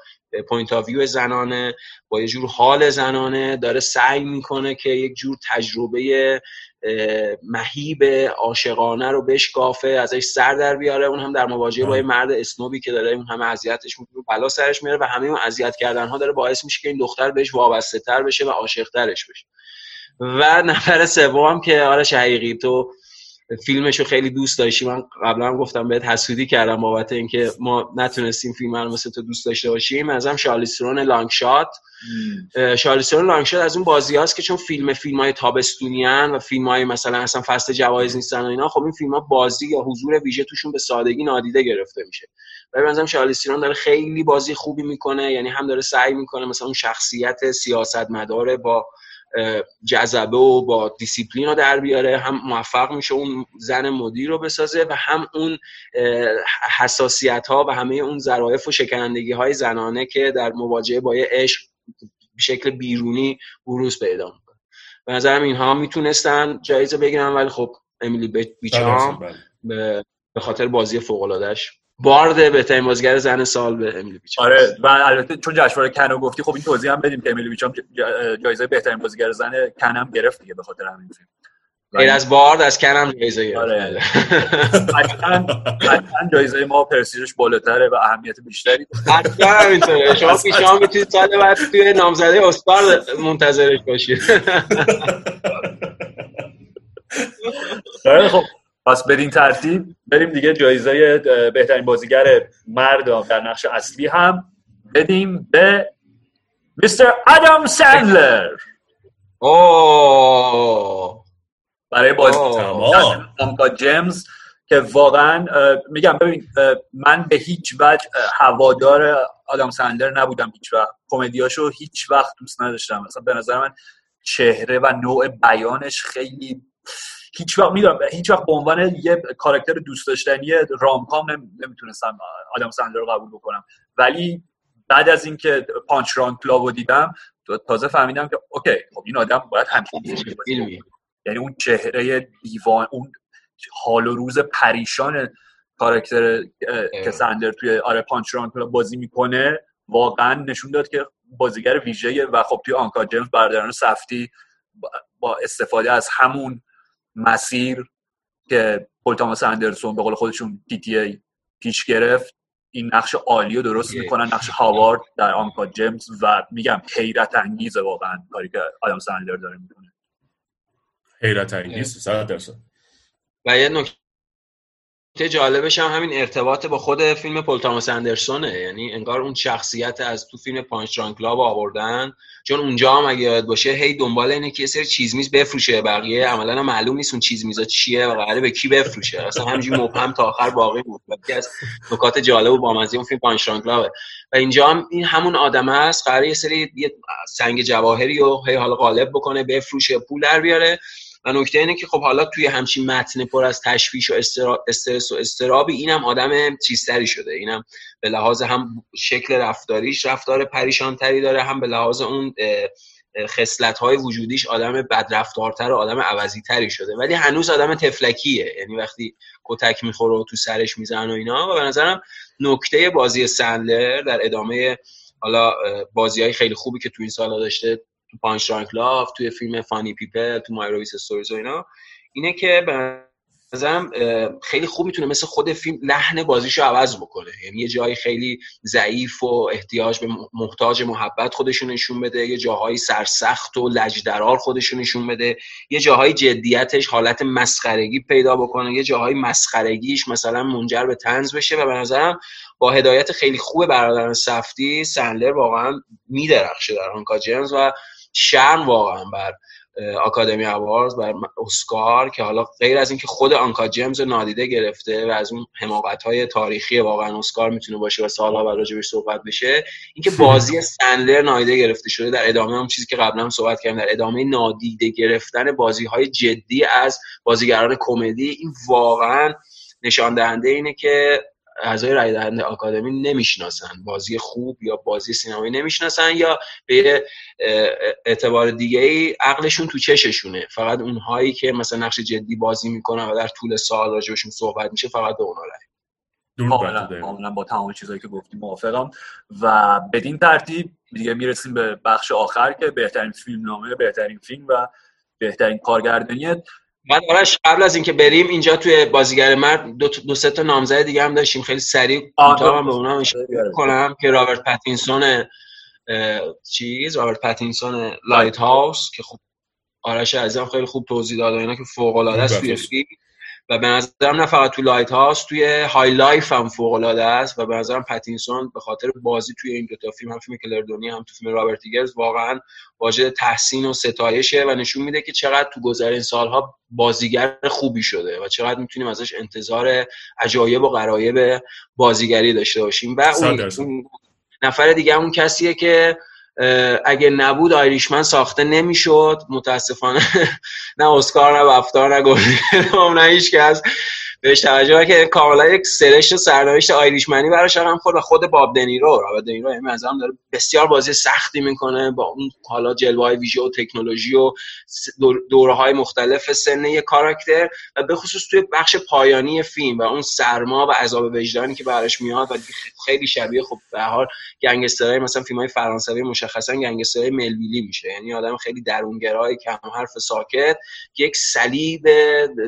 point of زنانه با یه جور حال زنانه داره سعی می‌کنه که یک جور تجربه مهیب عاشقانه رو بشکافه ازش سر در بیاره اون هم در مواجهه با یه مرد snob ی که داره اون همه اذیتش می‌کنه بلا سرش میاره و همه اون اذیت کردن ها داره باعث میشه که این دختر بهش وابسته تر بشه و عاشق ترش بشه. و نفر سوم که آرش حقیقی تو فیلمش رو خیلی دوست داشتی. من قبلا هم گفتم بهت حسودی کردم بابت اینکه ما نتونستیم فیلم رو مثل تو دوست داشته باشیم. ازم شارلیز ترون Long Shot شارلیز ترون Long Shot از اون بازی هاست که چون فیلم فیلم های تابستونی و فیلم های مثلا اصلا فصل جوایز نیستن و اینا خب این فیلم ها بازی یا حضور ویژه توشون به سادگی نادیده گرفته میشه. ولی بنظرم شارلیز ترون داره خیلی بازی خوبی می‌کنه یعنی هم داره سعی می‌کنه مثلا اون شخصیت سیاستمدار با جذبه و با دیسیپلین رو در بیاره هم موفق میشه اون زن مدیر رو بسازه و هم اون حساسیت ها و همه اون ظرافت و شکنندگی های زنانه که در مواجهه با عشق به شکل بیرونی بروز پیدا می‌کنه. به نظرم اینها می‌تونستن جایزه بگیرن ولی خب امیلی بیچام به خاطر بازی فوق بارد بهترین بازیگر زن سال به امیلی بیچام آره و البته چون جشنواره کنو گفتی خب این توضیح هم بدیم که امیلی بیچام جایزه بهترین بازیگر زن کنم گرفت دیگه به خاطر همین فیلم. غیر از بارد از کنم جایزه گرفت. آره حتما جایزه ما پرسیجش بالاتره و اهمیت بیشتری حتما همینطوره. شما پیشنهاد می‌تونید سال بعد توی نامزده اسکار منتظرش باشید. خب. پس بدین ترتیب بریم دیگه جایزه بهترین بازیگر مرد در نقش اصلی هم بدیم به میستر آدم سندلر. اوه. برای بازی تمام. آمکا جیمز که واقعا میگم ببین من به هیچ وجه هوادار آدم سندلر نبودم هیچ وقت. کمدیاشو هیچ وقت دوست نداشتم. مثلا به نظر من چهره و نوع بیانش خیلی هیچ وقت می‌دونم هیچ وقت به عنوان یه کاراکتر دوست داشتنی rom-com ام نمی‌تونستم آدام سندلر رو قبول بکنم. ولی بعد از اینکه Punch-Drunk Love رو دیدم تازه فهمیدم که okay خب این آدم باید همچین فیلمی یعنی اون چهره دیوانه اون حال و روز پریشان کاراکتر که سندلر توی آره Punch-Drunk بازی می‌کنه واقعا نشون داد که بازیگر ویژه و خب توی Uncut Gems برادران سفتی با استفاده از همون مسیر که پول توماس اندرسون به قول خودشون PTA پیش گرفت این نقش عالی رو درست می‌کنن نقش هاوارد در Uncut Gems و میگم حیرت انگیزه واقعا کاری که آدام سندلر داره می‌کنه. حیرت انگیز صد درصد. و یه نکته جالبش هم همین ارتباط با خود فیلم پل توماس اندرسونه. یعنی انگار اون شخصیت از تو فیلم پانچ آوردن. چون اونجا هم اگه یاد باشه هی دنبال اینه که یه سری چیز میز بفروشه. بقیه عملا معلوم نیست اون چیز میزا چیه و قراره به کی بفروشه. اصلا همینجوری مبهم تا آخر باقی بود. از نکات جالب و بامزه اون فیلم پانچ و اینجا هم این همون آدم است. قراره یه سری یه سنگ جواهری رو هی حالا غالب بکنه بفروشه پول در بیاره. و نکته اینه که خب حالا توی همچین متن پر از تشویش و استرس و اضطرابی اینم آدم چیزتری شده. اینم به لحاظ هم شکل رفتاریش رفتار پریشان تری داره هم به لحاظ اون خصلت های وجودیش آدم بدرفتارتر و آدم عوضی تری شده. ولی هنوز آدم طفلکیه. یعنی وقتی کتک می‌خوره و تو سرش میزن و اینا و به نظرم نکته بازی سندلر در ادامه حالا بازی های خیلی خوبی که تو این سالا داشته تو Punch-Drunk Love توی فیلم Funny People تو Meyerowitz Stories و اینا. اینه که به نظرم خیلی خوب می‌تونه مثل خود فیلم لحن بازیشو عوض بکنه. یعنی یه جایی خیلی ضعیف و احتیاج به محتاج محبت خودشون نشون بده یه جاهایی سرسخت و لجدرار خودشون نشون بده یه جاهای جدیتش حالت مسخرگی پیدا بکنه یه جاهای مسخرگیش مثلا منجر به تنز بشه و به نظرم با هدایت خیلی خوب برادران سفتی سندلر واقعا میدرخشه در آنکا جیمز و شرم واقعا بر آکادمی اوارز بر اسکار که حالا غیر از اینکه خود آنکا جیمز نادیده گرفته و از اون حماقت های تاریخی واقعا اسکار می‌تونه باشه و سالها بعد راجبش صحبت بشه اینکه *laughs* بازی سندلر نادیده گرفته شده در ادامه هم چیزی که قبلا صحبت کردیم در ادامه نادیده گرفتن بازی های جدی از بازیگران کمدی این واقعا نشان دهنده اینه که اعضای رای دهنده آکادمی نمی‌شناسن. بازی خوب یا بازی سینمایی نمی‌شناسن یا به اعتبار دیگه ای عقلشون تو چششونه. فقط اونهایی که مثلا نقش جدی بازی می‌کنن و در طول سال راجبشون صحبت میشه فقط به اونا رای کاملا با تمام چیزایی که گفتیم موافقم. و بدین ترتیب دیگه می‌رسیم به بخش آخر که بهترین فیلم نامه بهترین فیلم و بهترین کارگردانی بعد آرش قبل از اینکه بریم اینجا توی بازیگر مرد دو, دو سه تا نامزد دیگه هم داشتیم. خیلی سریع کوتاه به اونا اشاره کنم که رابرت پاتینسون چیز رابرت پاتینسون Lighthouse که خب آرش عزیزم خیلی خوب توضیح داد اینا که فوق العاده است توی فیلم و به نظرم نه فقط تو Lighthouse توی High Life هم فوق العاده است و به نظرم پتینسون به خاطر بازی توی این دو تا فیلم هم فیلم کلر دنی هم تو فیلم رابرت ایگرز واقعا واجد تحسین و ستایشه و نشون میده که چقدر تو گذرین سالها بازیگر خوبی شده و چقدر می‌تونیم ازش انتظار عجایب و غرایب بازیگری داشته باشیم. و اون نفر دیگه اون کسیه که اگه نبود آیریشمن ساخته نمی‌شد متاسفانه. *laughs* نه اسکار نه وفتار نه نه هیچ کس. بهش توجه که کاملا یک سرشت و سرنوشت آیریشمنی براش هم خود خود باب دنیرو رابط دنیرو یعنی از داره بسیار بازی سختی می‌کنه با اون حالا جلوه های ویژه و تکنولوژی و دوره های مختلف سن یک کاراکتر و به خصوص توی بخش پایانی فیلم و اون سرما و عذاب وجدانی که براش میاد و خیلی شبیه خب به حال گنگسترهای مثلا فیلم های فرانسوی مشخصا گنگسترهای ملویلی میشه. یعنی آدم خیلی درونگرای کم حرف ساکت یک صلیب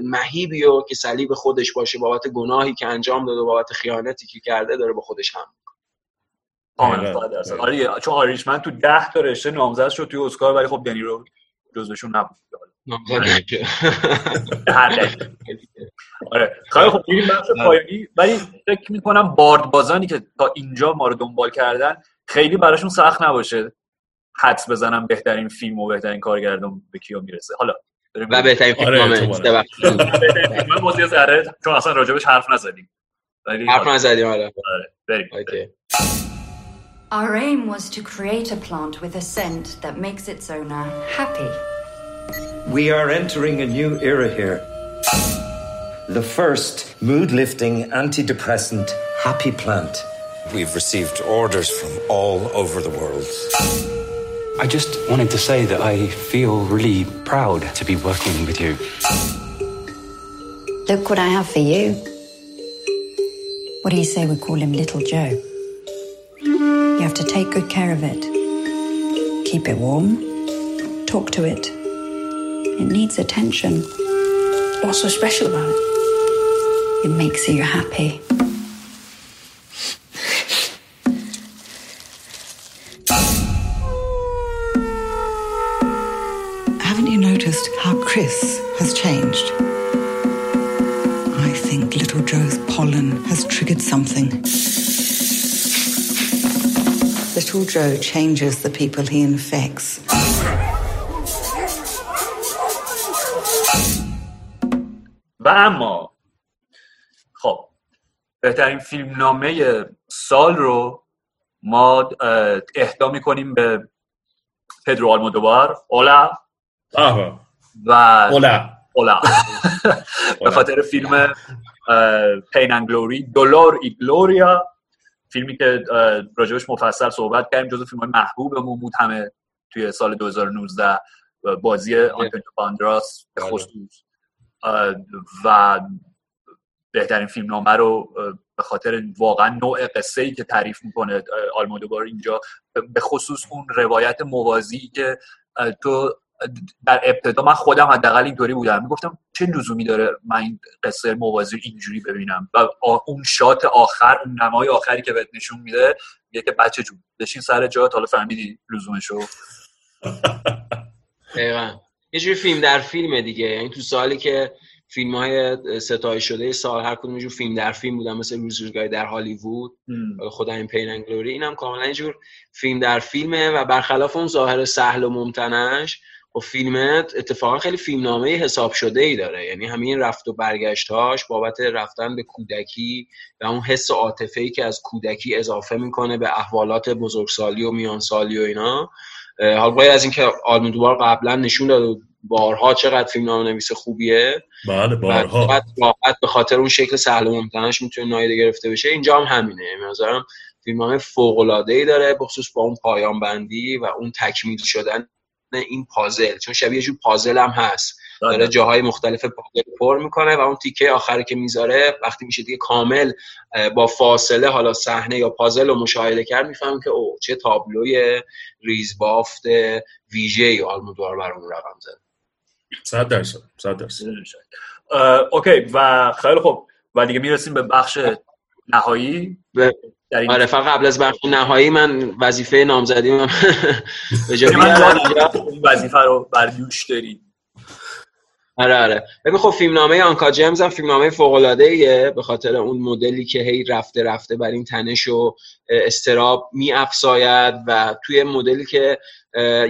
مهیبیو که صلیب خودش باشه بابت گناهی که انجام داده بابت خیانتی که کرده داره با خودش هم آره چون آریشمن تو ده تا رشته نامزد شد توی اسکار ولی خب دنیرو جزوشون نبود. آره. خیلی خب این بخش پایانی ولی فکر می‌کنم بارد بازانی که تا اینجا ما رو دنبال کردن خیلی براشون سخت نباشه حدس بزنم بهترین فیلم و بهترین کارگردان به کیا می‌رسه. حالا و بهترین فیلم آره بازی ذره چون اصلا راجبش حرف نزدیم حرف نزدیم آره بریم Our aim was to create a plant with a scent that makes its owner happy. We are entering a new era here. The first mood lifting antidepressant happy plant. We've received orders from all over the world. I just wanted to say that I feel really proud to be working with you. Look what I have for you. What do you say we call him Little Joe? You have to take good care of it. Keep it warm. Talk to it. It needs attention. What's so special about it? It makes you happy. Chris has changed? I think little Joe's pollen has triggered something. Little Joe changes the people he infects. و اما خب بهترین فیلم نامه سال رو ما اهدا می‌کنیم به پدرو آلمودوار اولا و اولا اولا *laughs* به خاطر فیلم پین انگ گلوری دولار ای گلوریا فیلمی که راجبش مفصل صحبت کردیم جزو فیلم های محبوبمون بود همه توی سال 2019 بازی آنتونیو باندراس به بله. خصوص. و بهترین فیلم نامه رو به خاطر واقعا نوع قصه ای که تعریف می‌کنه آلمودوار اینجا به خصوص اون روایت موازی که تو در ابتدا من خودم حداقل اینطوری بودم. می‌گفتم چه لزومی داره من این قصه موازی اینجوری ببینم؟ و اون شات آخر اون نمای آخری که بهت نشون میده میگه که بچه جون بشین سر جات حالا فهمیدی لزومشو. *laughs* دقیقا. یه جوری فیلم در فیلم دیگه. یعنی تو سالی که فیلم های ستای شده سال هر کدوم جور فیلم در فیلم بودن مثل روزگاری در هالیوود خدا این پین انگلوری اینم کاملا یه جور فیلم در فیلمه و برخلاف اون ظاهر سهل و ممتنش و فیلمت اتفاقا خیلی فیلمنامه حساب شده ای داره. یعنی همین رفت و برگشتاش بابت رفتن به کودکی و اون حس عاطفه ای که از کودکی اضافه می‌کنه به احوالات بزرگسالی و میانسالی و اینا. حالا باید از اینکه آلمودوار قبلا نشون داد بارها چقدر فیلم نام نویس خوبیه. بله بارها. راحت به خاطر اون شکل سهل و ممتنش می‌تونه نایده گرفته بشه. اینجا هم همینه. نظرم فیلم فوق العاده ای داره بخصوص با اون پایان بندی و اون تکمیل شدن این پازل چون شبیه جو پازل هم هست. داره جاهای مختلف پازل پر می‌کنه و اون تیکه آخری که می‌ذاره وقتی میشه دیگه کامل با فاصله حالا صحنه یا پازل رو مشاهده کرد میفهم که او چه تابلوی ریزبافت ویژه آلمودوار برامون رقم زد صد درصد صد درصد. اوکی و خیلی خوب. و دیگه می‌رسیم به بخش نهایی. آره فقط قبل از بخش نهایی من وظیفه نامزدی *laughs* به جای وظیفه رو بر دوش داری. آره آره. ببین خب فیلمنامه آنکا جیمز هم فیلمنامه فوق العاده به خاطر اون مدلی که هی رفته رفته بر این تنش و استراب می افزاید و توی مدلی که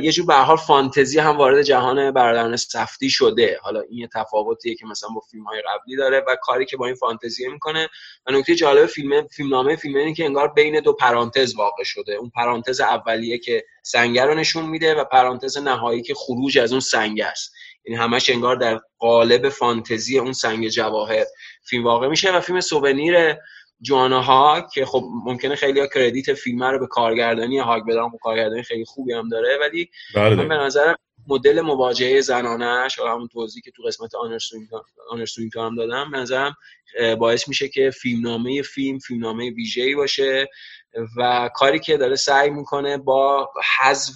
یه جور به حال فانتزی هم وارد جهان برادران سفتی شده. حالا این یه تفاوتیه که مثلا با فیلم های قبلی داره و کاری که با این فانتزی می‌کنه. و نکته جالب فیلم فیلمنامه فیلم اینه که انگار بین دو پرانتز واقع شده. اون پرانتز اولیه که سنگر رو نشون میده و پرانتز نهایی که خروج از اون سنگ است. یعنی همش انگار در قالب فانتزی اون سنگ جواهر فیلم واقع میشه و فیلم سوونیر جوانا ها که خب ممکنه خیلی ها کردیت فیلم رو به کارگردانی هاگ بدن و کارگردانی خیلی خوبی هم داره ولی بله. من به نظر مدل مواجهه زنانش و همون توضیحی که تو قسمت آنر سوئینتون هم دادم به نظرم باعث میشه که فیلمنامه فیلم فیلمنامه ویژه‌ای باشه و کاری که داره سعی می‌کنه با حذف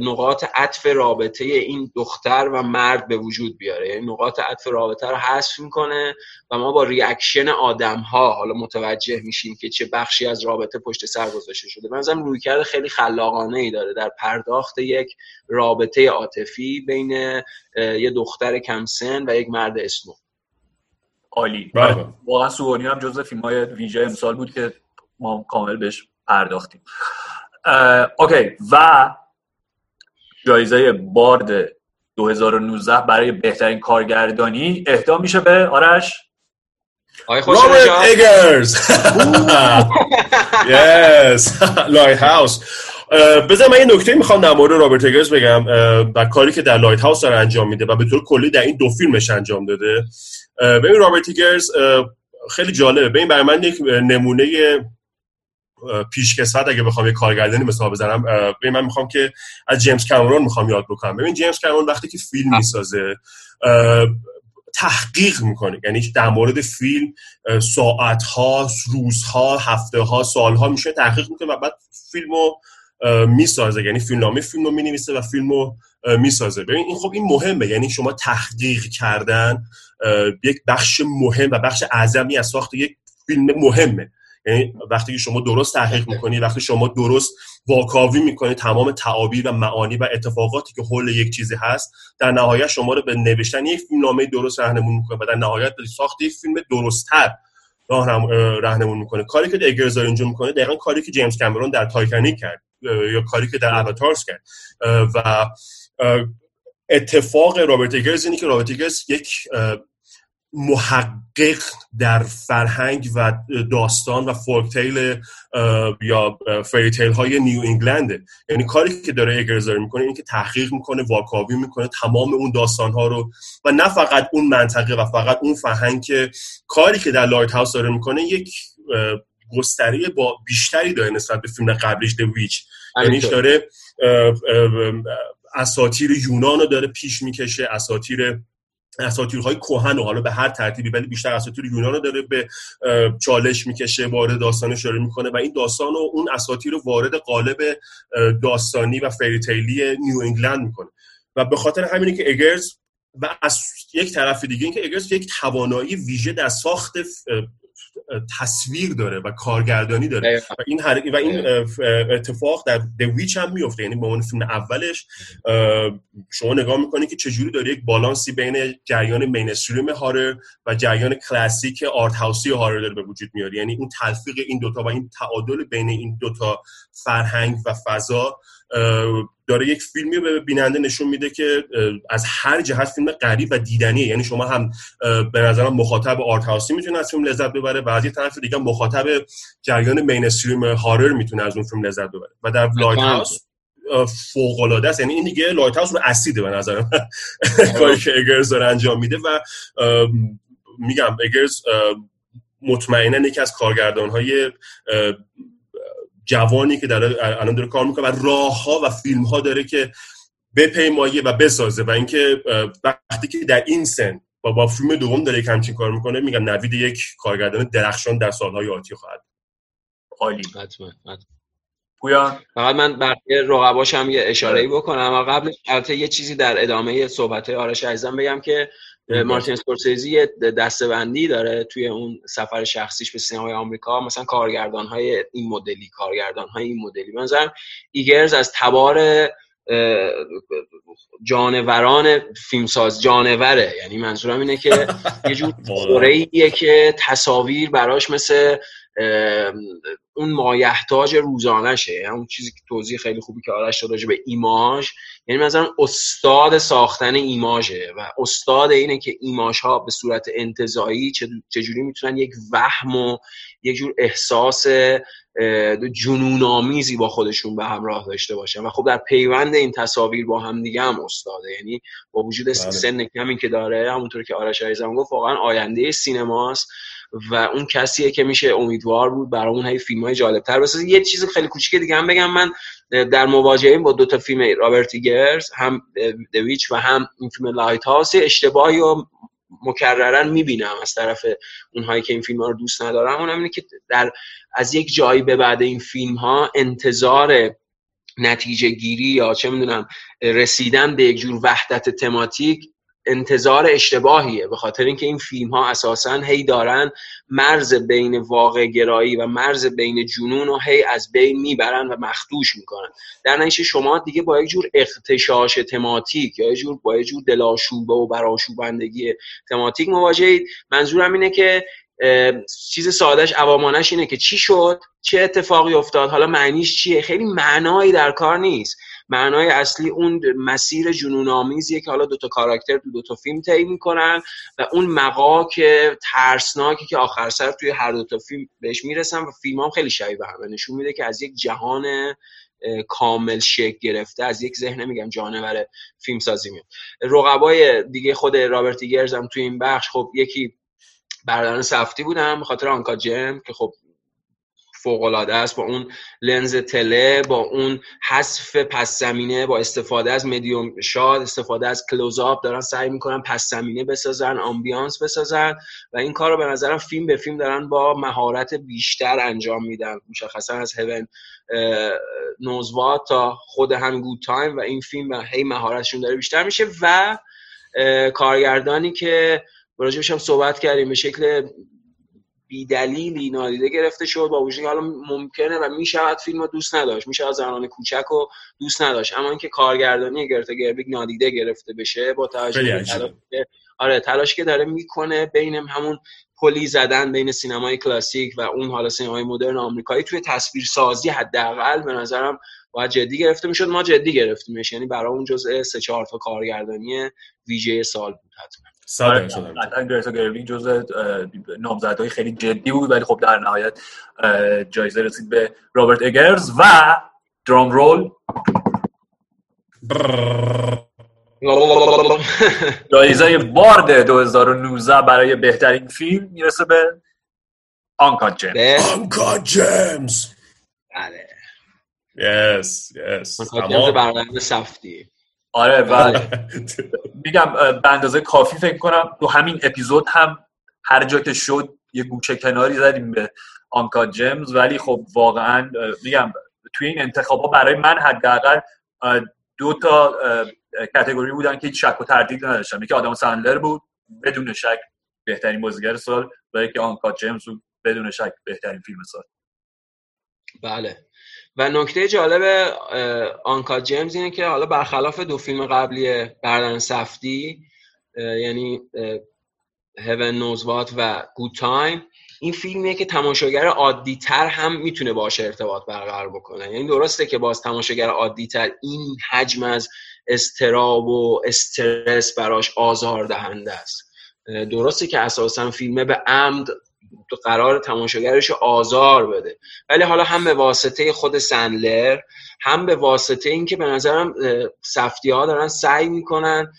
نقاط عطف رابطه این دختر و مرد به وجود بیاره. یعنی نقاط عطف رابطه رو حذف می‌کنه و ما با reaction آدم ها حالا متوجه میشیم که چه بخشی از رابطه پشت سر گذاشته شده. روی رویکرد خیلی خلاقانه ای داره. در پرداخت یک رابطه عاطفی بین یه دختر کمسن و یک مرد اسمو عالی. بله. واقعا سوانی هم جزو فیلم های ویژه امسال بود که ما کامل بهش پرداختیم. اوکی. و جایزه بارد 2019 برای بهترین کارگردانی اهدا میشه به آرش؟ رابرت ایگرز yes Lighthouse بذار من یه نکته می‌خوام در مورد رابرت ایگرز بگم و کاری که در Lighthouse داره انجام میده و به طور کلی در این دو فیلمش انجام داده. ببین رابرت ایگرز خیلی جالبه. ببین برای من یک نمونه پیشکسوت اگه بخوام یه کارگردانی مثال بزنم ببین من می‌خوام که از جیمز کامرون می‌خوام یاد بکنم. ببین جیمز کامرون وقتی که فیلم می‌سازه تحقیق می‌کنه. یعنی در مورد فیلم ساعت ها روز ها هفته ها سال ها میشه تحقیق می‌کنه و بعد فیلمو می‌سازه. یعنی فیلمنامه فیلم رو می‌نویسه و فیلم رو می‌سازه. ببین این خب این مهمه. یعنی شما تحقیق کردن یک بخش مهم و بخش اعظمی از ساخت یک فیلم مهمه. یعنی وقتی که شما درست تحقیق می‌کنی وقتی شما درست واکاوی می‌کنی تمام تعابیر و معانی و اتفاقاتی که حول یک چیزی هست در نهایت شما رو به نوشتن یک فیلم نامه درست راهنمون می‌کنه و در نهایت به ساخت یک فیلم درستتر راهنمون می‌کنه. کاری که ایگرز اینجا می‌کنه دقیقا کاری که جیمز کامرون در Titanic کرد یا کاری که در اواتارز کرد. و اتفاق رابرت ایگرز اینه که رابرت ایگرز یک محقق در فرهنگ و داستان و folktale یا fairy tale های نیو انگلنده یعنی کاری که داره ایگرز داره می‌کنه این که تحقیق می‌کنه واکاوی می‌کنه تمام اون داستان ها رو و نه فقط اون منطقه و فقط اون فرهنگ که کاری که در Lighthouse داره می‌کنه یک گستره با بیشتری داره نسبت به فیلم قبلیش The Witch یعنی داره اساطیر یونان رو داره پیش می‌کشه اساطیر اساطیرهای کهن و حالا به هر ترتیبی ولی بیشتر اساطیر یونان رو داره به چالش می‌کشه وارد داستان اشاره می‌کنه و این داستان رو اون اساطیر رو وارد قالب داستانی و fairy tale ی نیو انگلند می‌کنه. و به خاطر همینه که اگرز و از یک طرف دیگه اینکه اگرز یک توانایی ویژه در ساخت تصویر داره و کارگردانی داره. و این و این اتفاق در دویچ هم میفته. یعنی به عنوان فیلم اولش شما نگاه می‌کنید که چجوری داره یک بالانسی بین جریان مینستریم هارر و جریان کلاسیک آرت هاوسی هارر داره به وجود میاد یعنی اون تلفیق این دوتا و این تعادل بین این دوتا فرهنگ و فضا داره یک فیلمی به بیننده نشون میده که از هر جهت فیلم غریب و دیدنیه. یعنی شما هم به نظرم مخاطب art house ی می‌تونه از فیلم لذت ببره و از یه طرف دیگه مخاطب جریان mainstream horror می‌تونه از اون فیلم لذت ببره. و در Lighthouse فوق العاده است یعنی این دیگه Lighthouse رو اسیده به نظرم *laughs* کاری که ایگرز داره انجام میده و میگم ایگرز مطمئنا یکی از کارگردان های جوانی که داره الان داره کار می‌کنه و راه ها و فیلم ها داره که بپیمایه و بسازه و اینکه وقتی که در این سن با با فیلم دوم داره یک همچین کار می‌کنه میگم نوید یک کارگردان درخشان در سالهای آتی خواهد عالی. فقط من برای رقباش هم یه اشاره بکنم. اما قبل البته یه چیزی در ادامه صحبت آرش عزیزم بگم که مارتین اسکورسیزی دستبندی داره توی اون سفر شخصیش به سینمای آمریکا. مثلا کارگردان های این مدلی کارگردان های این مدلی. مثلا ایگرز از تبار جانوران فیلمساز جانوره. یعنی منظورم اینه که یه جور *laughs* خوره‌ایه که تصاویر براش مثل اون مایحتاج روزانشه همون چیزی که توضیح خیلی خوبی که آرش داد به ایماژ. یعنی مثلا استاد ساختن ایماژه و استاد اینه که ایماژ ها به صورت انتزاعی چه- چجوری می‌تونن یک وهم و یک جور احساس اه، جنون آمیزی با خودشون به همراه داشته باشن. و خب در پیوند این تصاویر با هم دیگه هم استاده. یعنی با وجود سن کمی که داره همونطور که آرش عزیزم گفت واقعا آینده سینماست و اون کسیه که میشه امیدوار بود برای اون هی فیلم های جالبتر بسازه. یه چیز خیلی کوچیک دیگه هم بگم. من در مواجهه با دو تا فیلم رابرت ایگرز هم The Witch و هم این فیلم Lighthouse اشتباهی رو مکررا می‌بینم از طرف اونهایی که این فیلم ها رو دوست ندارن. اونم اینه که در از یک جایی به بعد این فیلم ها انتظار نتیجه گیری یا چه می‌دونم رسیدن به یک جور وحدت تماتیک انتظار اشتباهیه. به خاطر اینکه این فیلم ها اساسا هی دارن مرز بین واقع گرایی و مرز بین جنون و هی از بین می‌برن و مخدوش می‌کنن. در نتیجه شما دیگه با یک جور اختشاش تماتیک یا یک جور با یک جور دلاشوبه و براشوبندگی تماتیک مواجهید. منظورم اینه که چیز سادهش عوامانش اینه که چی شد؟ چه اتفاقی افتاد؟ حالا معنیش چیه؟ خیلی معنایی در کار نیست. معنای اصلی اون مسیر جنون آمیزیه که حالا دوتا کاراکتر تو دوتا فیلم طی می‌کنن و اون مقاک ترسناکی که آخر سر توی هر دوتا فیلم بهش می‌رسن و فیلم هم خیلی شبیه به همه. نشون میده که از یک جهان کامل شکل گرفته از یک ذهن میگم جانور فیلم سازی میاد. رقبای دیگه خود رابرت ایگرز هم توی این بخش خب یکی برادران سفدی بودن به خاطر Uncut Gems که خب فوق العاده است با اون لنز tele با اون حذف پس زمینه با استفاده از medium shot استفاده از close-up دارن سعی می‌کنن پس زمینه بسازن ambiance بسازن و این کار رو به نظرم فیلم به فیلم دارن با مهارت بیشتر انجام میدن مشخصا از Heaven Knows What تا خود هم Good Time و این فیلم هی مهارتشون داره بیشتر میشه و کارگردانی که راجبش هم صحبت کردیم به شکل بیدلیلی نادیده گرفته شد با وجودی که حالا ممکنه و می‌شود فیلم رو دوست نداشت میشه از زنان کوچک رو دوست نداشت. اما اینکه کارگردانی گرتا گرویگ نادیده گرفته بشه با توجه به آره تلاش که داره می‌کنه بین همون پل زدن بین سینمای کلاسیک و اون حالا سینمای مدرن آمریکایی توی تصویرسازی حداقل به نظرم باید جدی گرفته می‌شد. ما جدی گرفتیمش. یعنی برای اون جزء سه چهار تا کارگردانی ویژه سال بود حتما. همینطور. قطعا گرتا گربینگ جز نامزدهای خیلی جدی بود ولی خب در نهایت جایزه رسید به رابرت اگرز و درام رول. جایزه بارد 2019 برای بهترین فیلم می‌رسه به آنکات جیم به آنکا جیمز. بله. یس یس. برنامه سفتی آره و *laughs* بله. *laughs* میگم به اندازه کافی فکر کنم تو همین اپیزود هم هر جا که شد یه گوچه کناری زدیم به آنکا جیمز. ولی خب واقعا میگم توی این انتخابا برای من حداقل دو تا کتگوری بودن که هیچ شک و تردید نداشتم. یکی آدم سندلر بود بدون شک بهترین بازیگر سال و یکی آنکا جیمز بود بدون شک بهترین فیلم سال. بله. و نکته جالب آنکا جیمز اینه که حالا برخلاف دو فیلم قبلی بردن سفتی یعنی هیون نوزوات و گود تایم این فیلمیه که تماشاگر عادی تر هم می‌تونه باشه ارتباط برقرار بکنه. یعنی درسته که باز تماشاگر عادی تر این حجم از استراب و استرس براش آزار دهنده است درسته که اساسا فیلمه به عمد قرار تماشاگرش آزار بده. ولی حالا هم به واسطه خود سندلر هم به واسطه اینکه به نظرم سفتی ها دارن سعی می‌کنن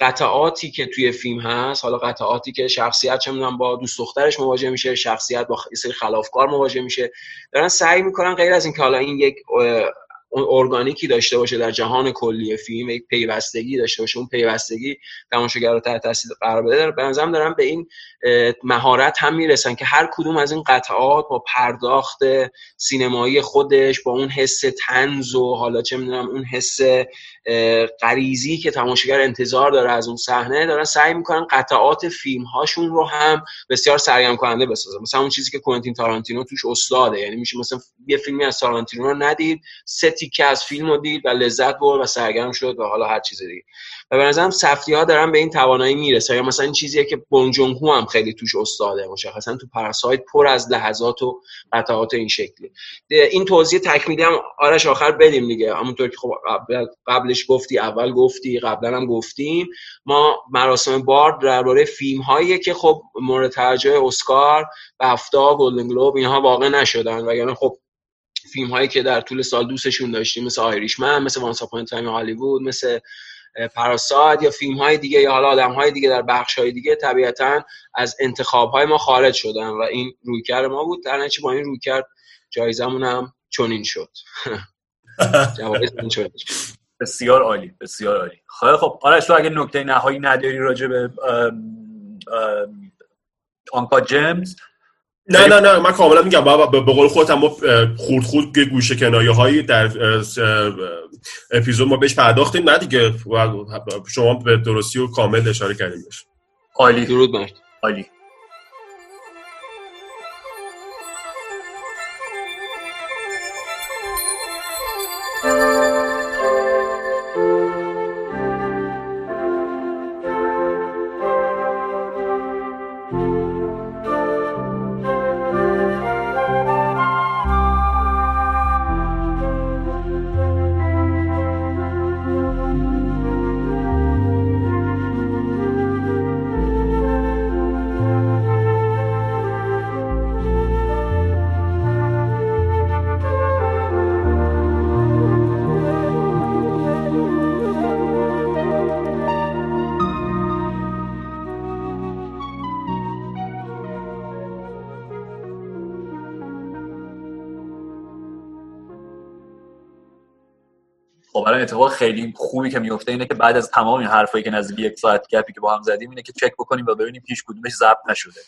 قطعاتی که توی فیلم هست حالا قطعاتی که شخصیت چه می‌دونم با دوست دخترش مواجه میشه شخصیت با سری خلافکار مواجه میشه دارن سعی می‌کنن غیر از اینکه حالا این یک ارگانیکی داشته باشه در جهان کلی فیلم یک پیوستگی داشته باشه اون پیوستگی تماشاگر رو تحت تاثیر قرار بده. به نظرم دارن به این مهارت هم می‌رسن که هر کدوم از این قطعات با پرداخت سینمایی خودش با اون حس تنز و حالا چه می‌دونم اون حس غریزی که تماشاگر انتظار داره از اون صحنه دارن سعی می‌کنن قطعات فیلم هاشون رو هم بسیار سرگرم کننده بسازن. مثلا اون چیزی که کوئنتین تارانتینو توش استاده یعنی میشه مثلا یه فیلمی از تارانتینو رو ندید سه تیکه از فیلم رو دید و لذت برد و سرگرم شد و حالا هر چیز دیگه. و به نظرم سفتی ها دارن به این توانایی می‌رسه. یا مثلا این چیزیه که بون جون هو هم خیلی توش استاده مشخصا تو پراسایت پر از لحظات و قطعات این شکلی. این توضیح تکمیلی هم آرش آخر بدیم دیگه. همونطور که خب قبل- قبلش گفتی اول گفتی قبلا هم گفتیم. ما مراسم بارد درباره فیلم هایی که خب مورد توجه اسکار بفتا گلدن گلوب اینها واقع نشدن. وگرنه خب فیلم هایی که در طول سال دوستشون داشتیم مثل Irishman مثل Once Upon Time Hollywood مثل Parasite یا فیلم های دیگه یا حالا آدم های دیگه در بخش های دیگه طبیعتا از انتخاب های ما خارج شدن و این رویکرد ما بود. در با این رویکرد جایزمون هم چنین شد. *laughs* جوایزمون چنین شد. بسیار عالی بسیار عالی. خب آرش تو اگه نکته نهایی نداری راجع به آنکا جیمز نه نه نه من کاملا میگم. بابا به قول خودم ما خورد خورد گوشه کنایه هایی در اپیزود ما بهش پرداختیم. نه دیگه شما به درستی و کامل اشاره کردیم بهش. عالی. درود بر عالی. خیلی خوبی که میفته اینه که بعد از تمام این حرفایی که نزدیک یک ساعت گپی که با هم زدیم اینه که چک بکنیم و ببینیم هیچ کدومش ضبط نشده.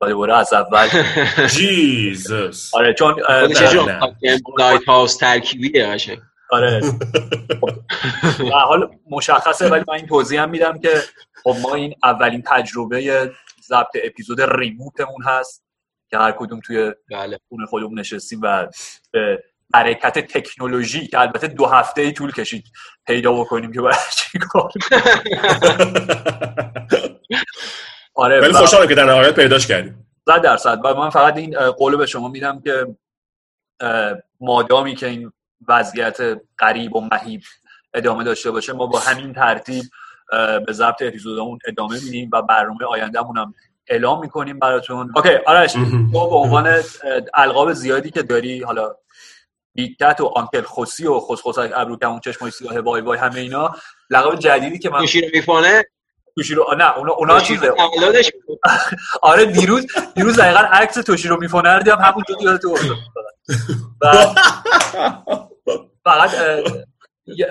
و دوباره از اول *laughs* Jesus آره چون. Lighthouse ترکیبیه قشنگ آره. *laughs* و حال مشخصه ولی من این توضیح هم میدم که خب ما این اولین تجربه ضبط اپیزود remote مون هست که هر کدوم توی بله. خونه خودمون نشستیم و به حرکت تکنولوژی که البته دو هفته ای طول کشید پیدا بکنیم که باید چی کار *laughs* آره ولی خوشحالم که در نهایت پیداش کردیم. صد درصد. و من فقط این قول به شما میدم که مادامی که این وضعیت غریب و مهیب ادامه داشته باشه ما با همین ترتیب به ضبط اپیزودمون ادامه میدیم و برنامه آیندهمون هم اعلام می‌کنیم براتون. اوکی آرش تو به عنوان القاب زیادی که داری حالا بیگتت و آنکل خوسی و خسخسک ابرو کمون چشمای سیاه وای وای همه اینا. لقب جدیدی که من توشی رو میفونه توشیرو آه، نه اونا اونا چیزه. *laughs* آره دیروز دیروز دقیقا عکس توشیرو میفونه رو دیدم همون جوری یادت افتاد و فقط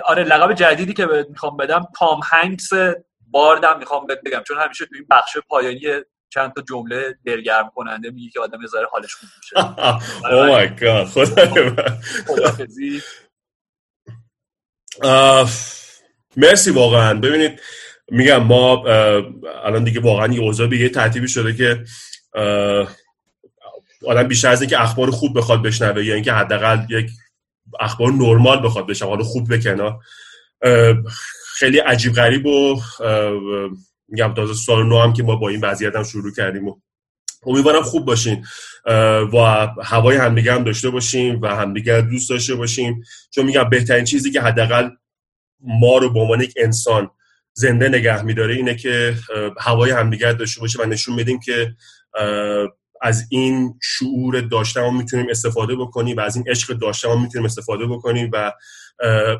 آره لقب جدیدی که می‌خوام بدم تام هنگس باردم می‌خوام بگم. چون همیشه تو این بخش پایانی چند تا جمله دلگرم کننده میگه که آدم یه حالش خوب میشه. او مای گاد آه، مرسی واقعا. ببینید میگم ما الان دیگه واقعا یه اوضاع به یه ترتیبی شده که آدم بیشتر از اینکه اخبار خوب بخواد بشنوه یا اینکه حداقل یک اخبار نرمال بخواد بشنوه حالا خوب بکنه. خیلی عجیب غریب و میگم تازه سال نو هم که ما با این وضعیت هم شروع کردیم و امیدوارم خوب باشین. و هوای همدیگه هم داشته باشیم و همدیگه دوست داشته باشیم. چون میگم بهترین چیزی که حداقل ما رو به عنوان یک انسان زنده نگه میداره اینه که هوای همدیگه داشته باشه و نشون بدیم که از این شعور داشتن ما می‌تونیم استفاده بکنیم و از این عشق داشتن ما می‌تونیم استفاده بکنیم و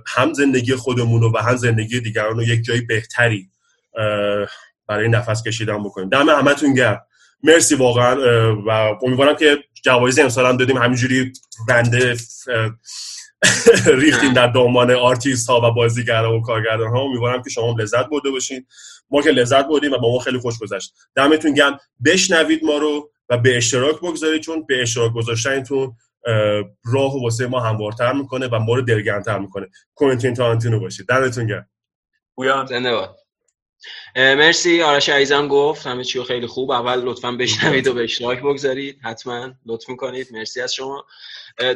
هم زندگی خودمون رو و هم زندگی دیگران رو یک جای بهتری برای نفس کشیدن بکنیم. دم همتون گرم. مرسی واقعا و امیدوارم که جوایز امسال هم دادیم همینجوری بنده *laughs* ریختیم در دامان آرتیست ها و بازیگران و کارگردان ها امیدوارم که شما هم لذت برده باشین. ما که لذت بردیم و با ما خیلی خوش گذشت. دمتون گرم. بشنوید ما رو و به اشتراک بگذارید چون به اشتراک گذاشتنتون اه، راه و واسه ما هموارتر می‌کنه و ما رو دلگرمتر می‌کنه. کوینتین تارانتینو باشید. دمتون گرم. پویان زنده باد. مرسی. آرش عزیزم گفت همه چی خیلی خوب. اول لطفا بشنوید و به اشتراک بگذارید. حتما لطف می‌کنید. مرسی از شما.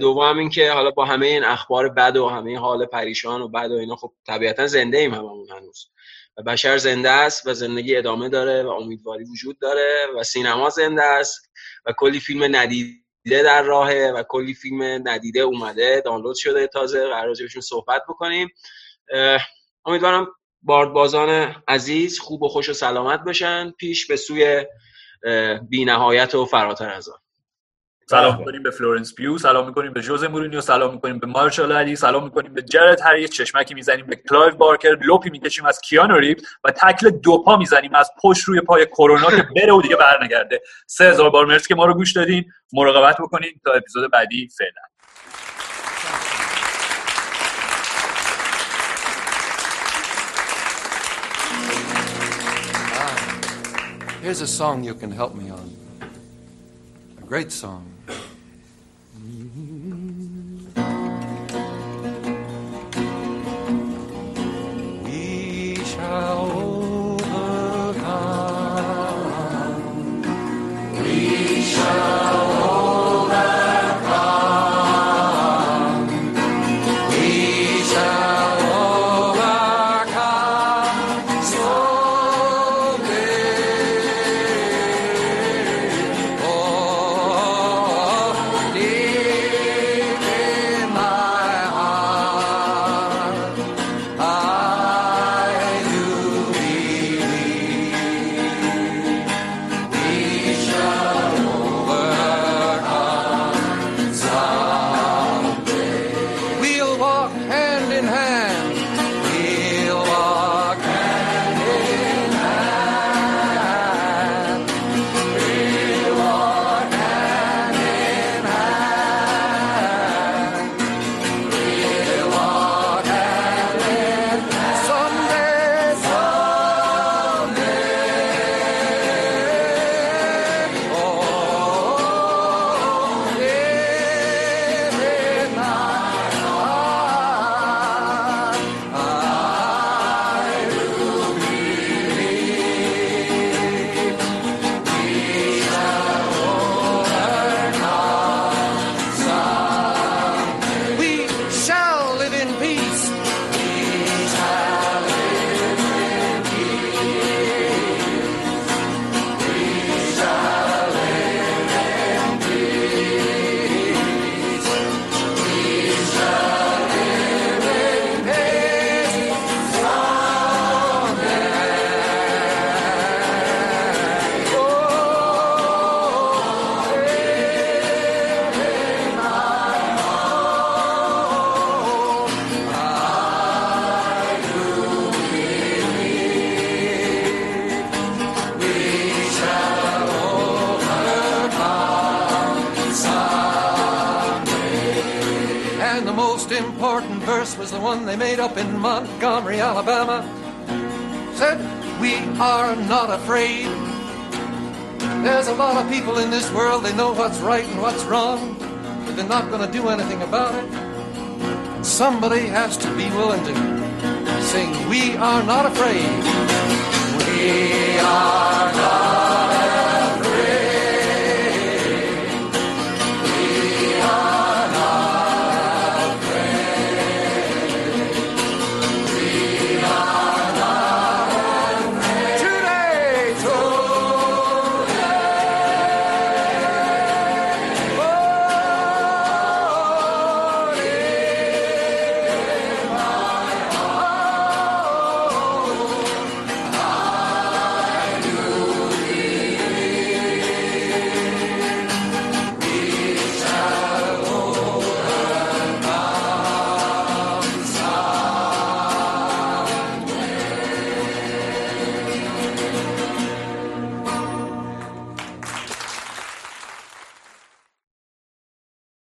دوم این که حالا با همه این اخبار بد و همه این حال پریشان و بد و اینا خب طبیعتا زنده ایم هممون هنوز. و بشر زنده است و زندگی ادامه داره و امیدواری وجود داره و سینما زنده است و کلی فیلم ندیده در راهه و کلی فیلم ندیده اومده. دانلود شده تازه. قرار راجبشون صحبت بکنیم. امیدوارم باردبازان عزیز خوب و خوش و سلامت باشن. پیش به سوی بی نهایت و فراتر از آن. سلام می‌کنیم به فلورنس پیو سلام می‌کنیم به ژوزه مورینیو سلام می‌کنیم به ماهرشالا علی سلام می‌کنیم به جرد هری چشمکی می‌زنیم به کلایو بارکر. لپی می‌کشیم از کیانو ریوز و تکل دو پا می‌زنیم از پشت روی پای کرونا که بره و دیگه برنگرده. سه هزار بار مرسی که ما رو گوش دادین. مراقبت بکنین تا اپیزود بعدی فعلا. Here's a song you can help me on. A great song. We shall one they made up in Montgomery, Alabama. Said, We are not afraid. There's a lot of people in this world, they know what's right and what's wrong, but they're not going to do anything about it. Somebody has to be willing to sing, We are not afraid. We are not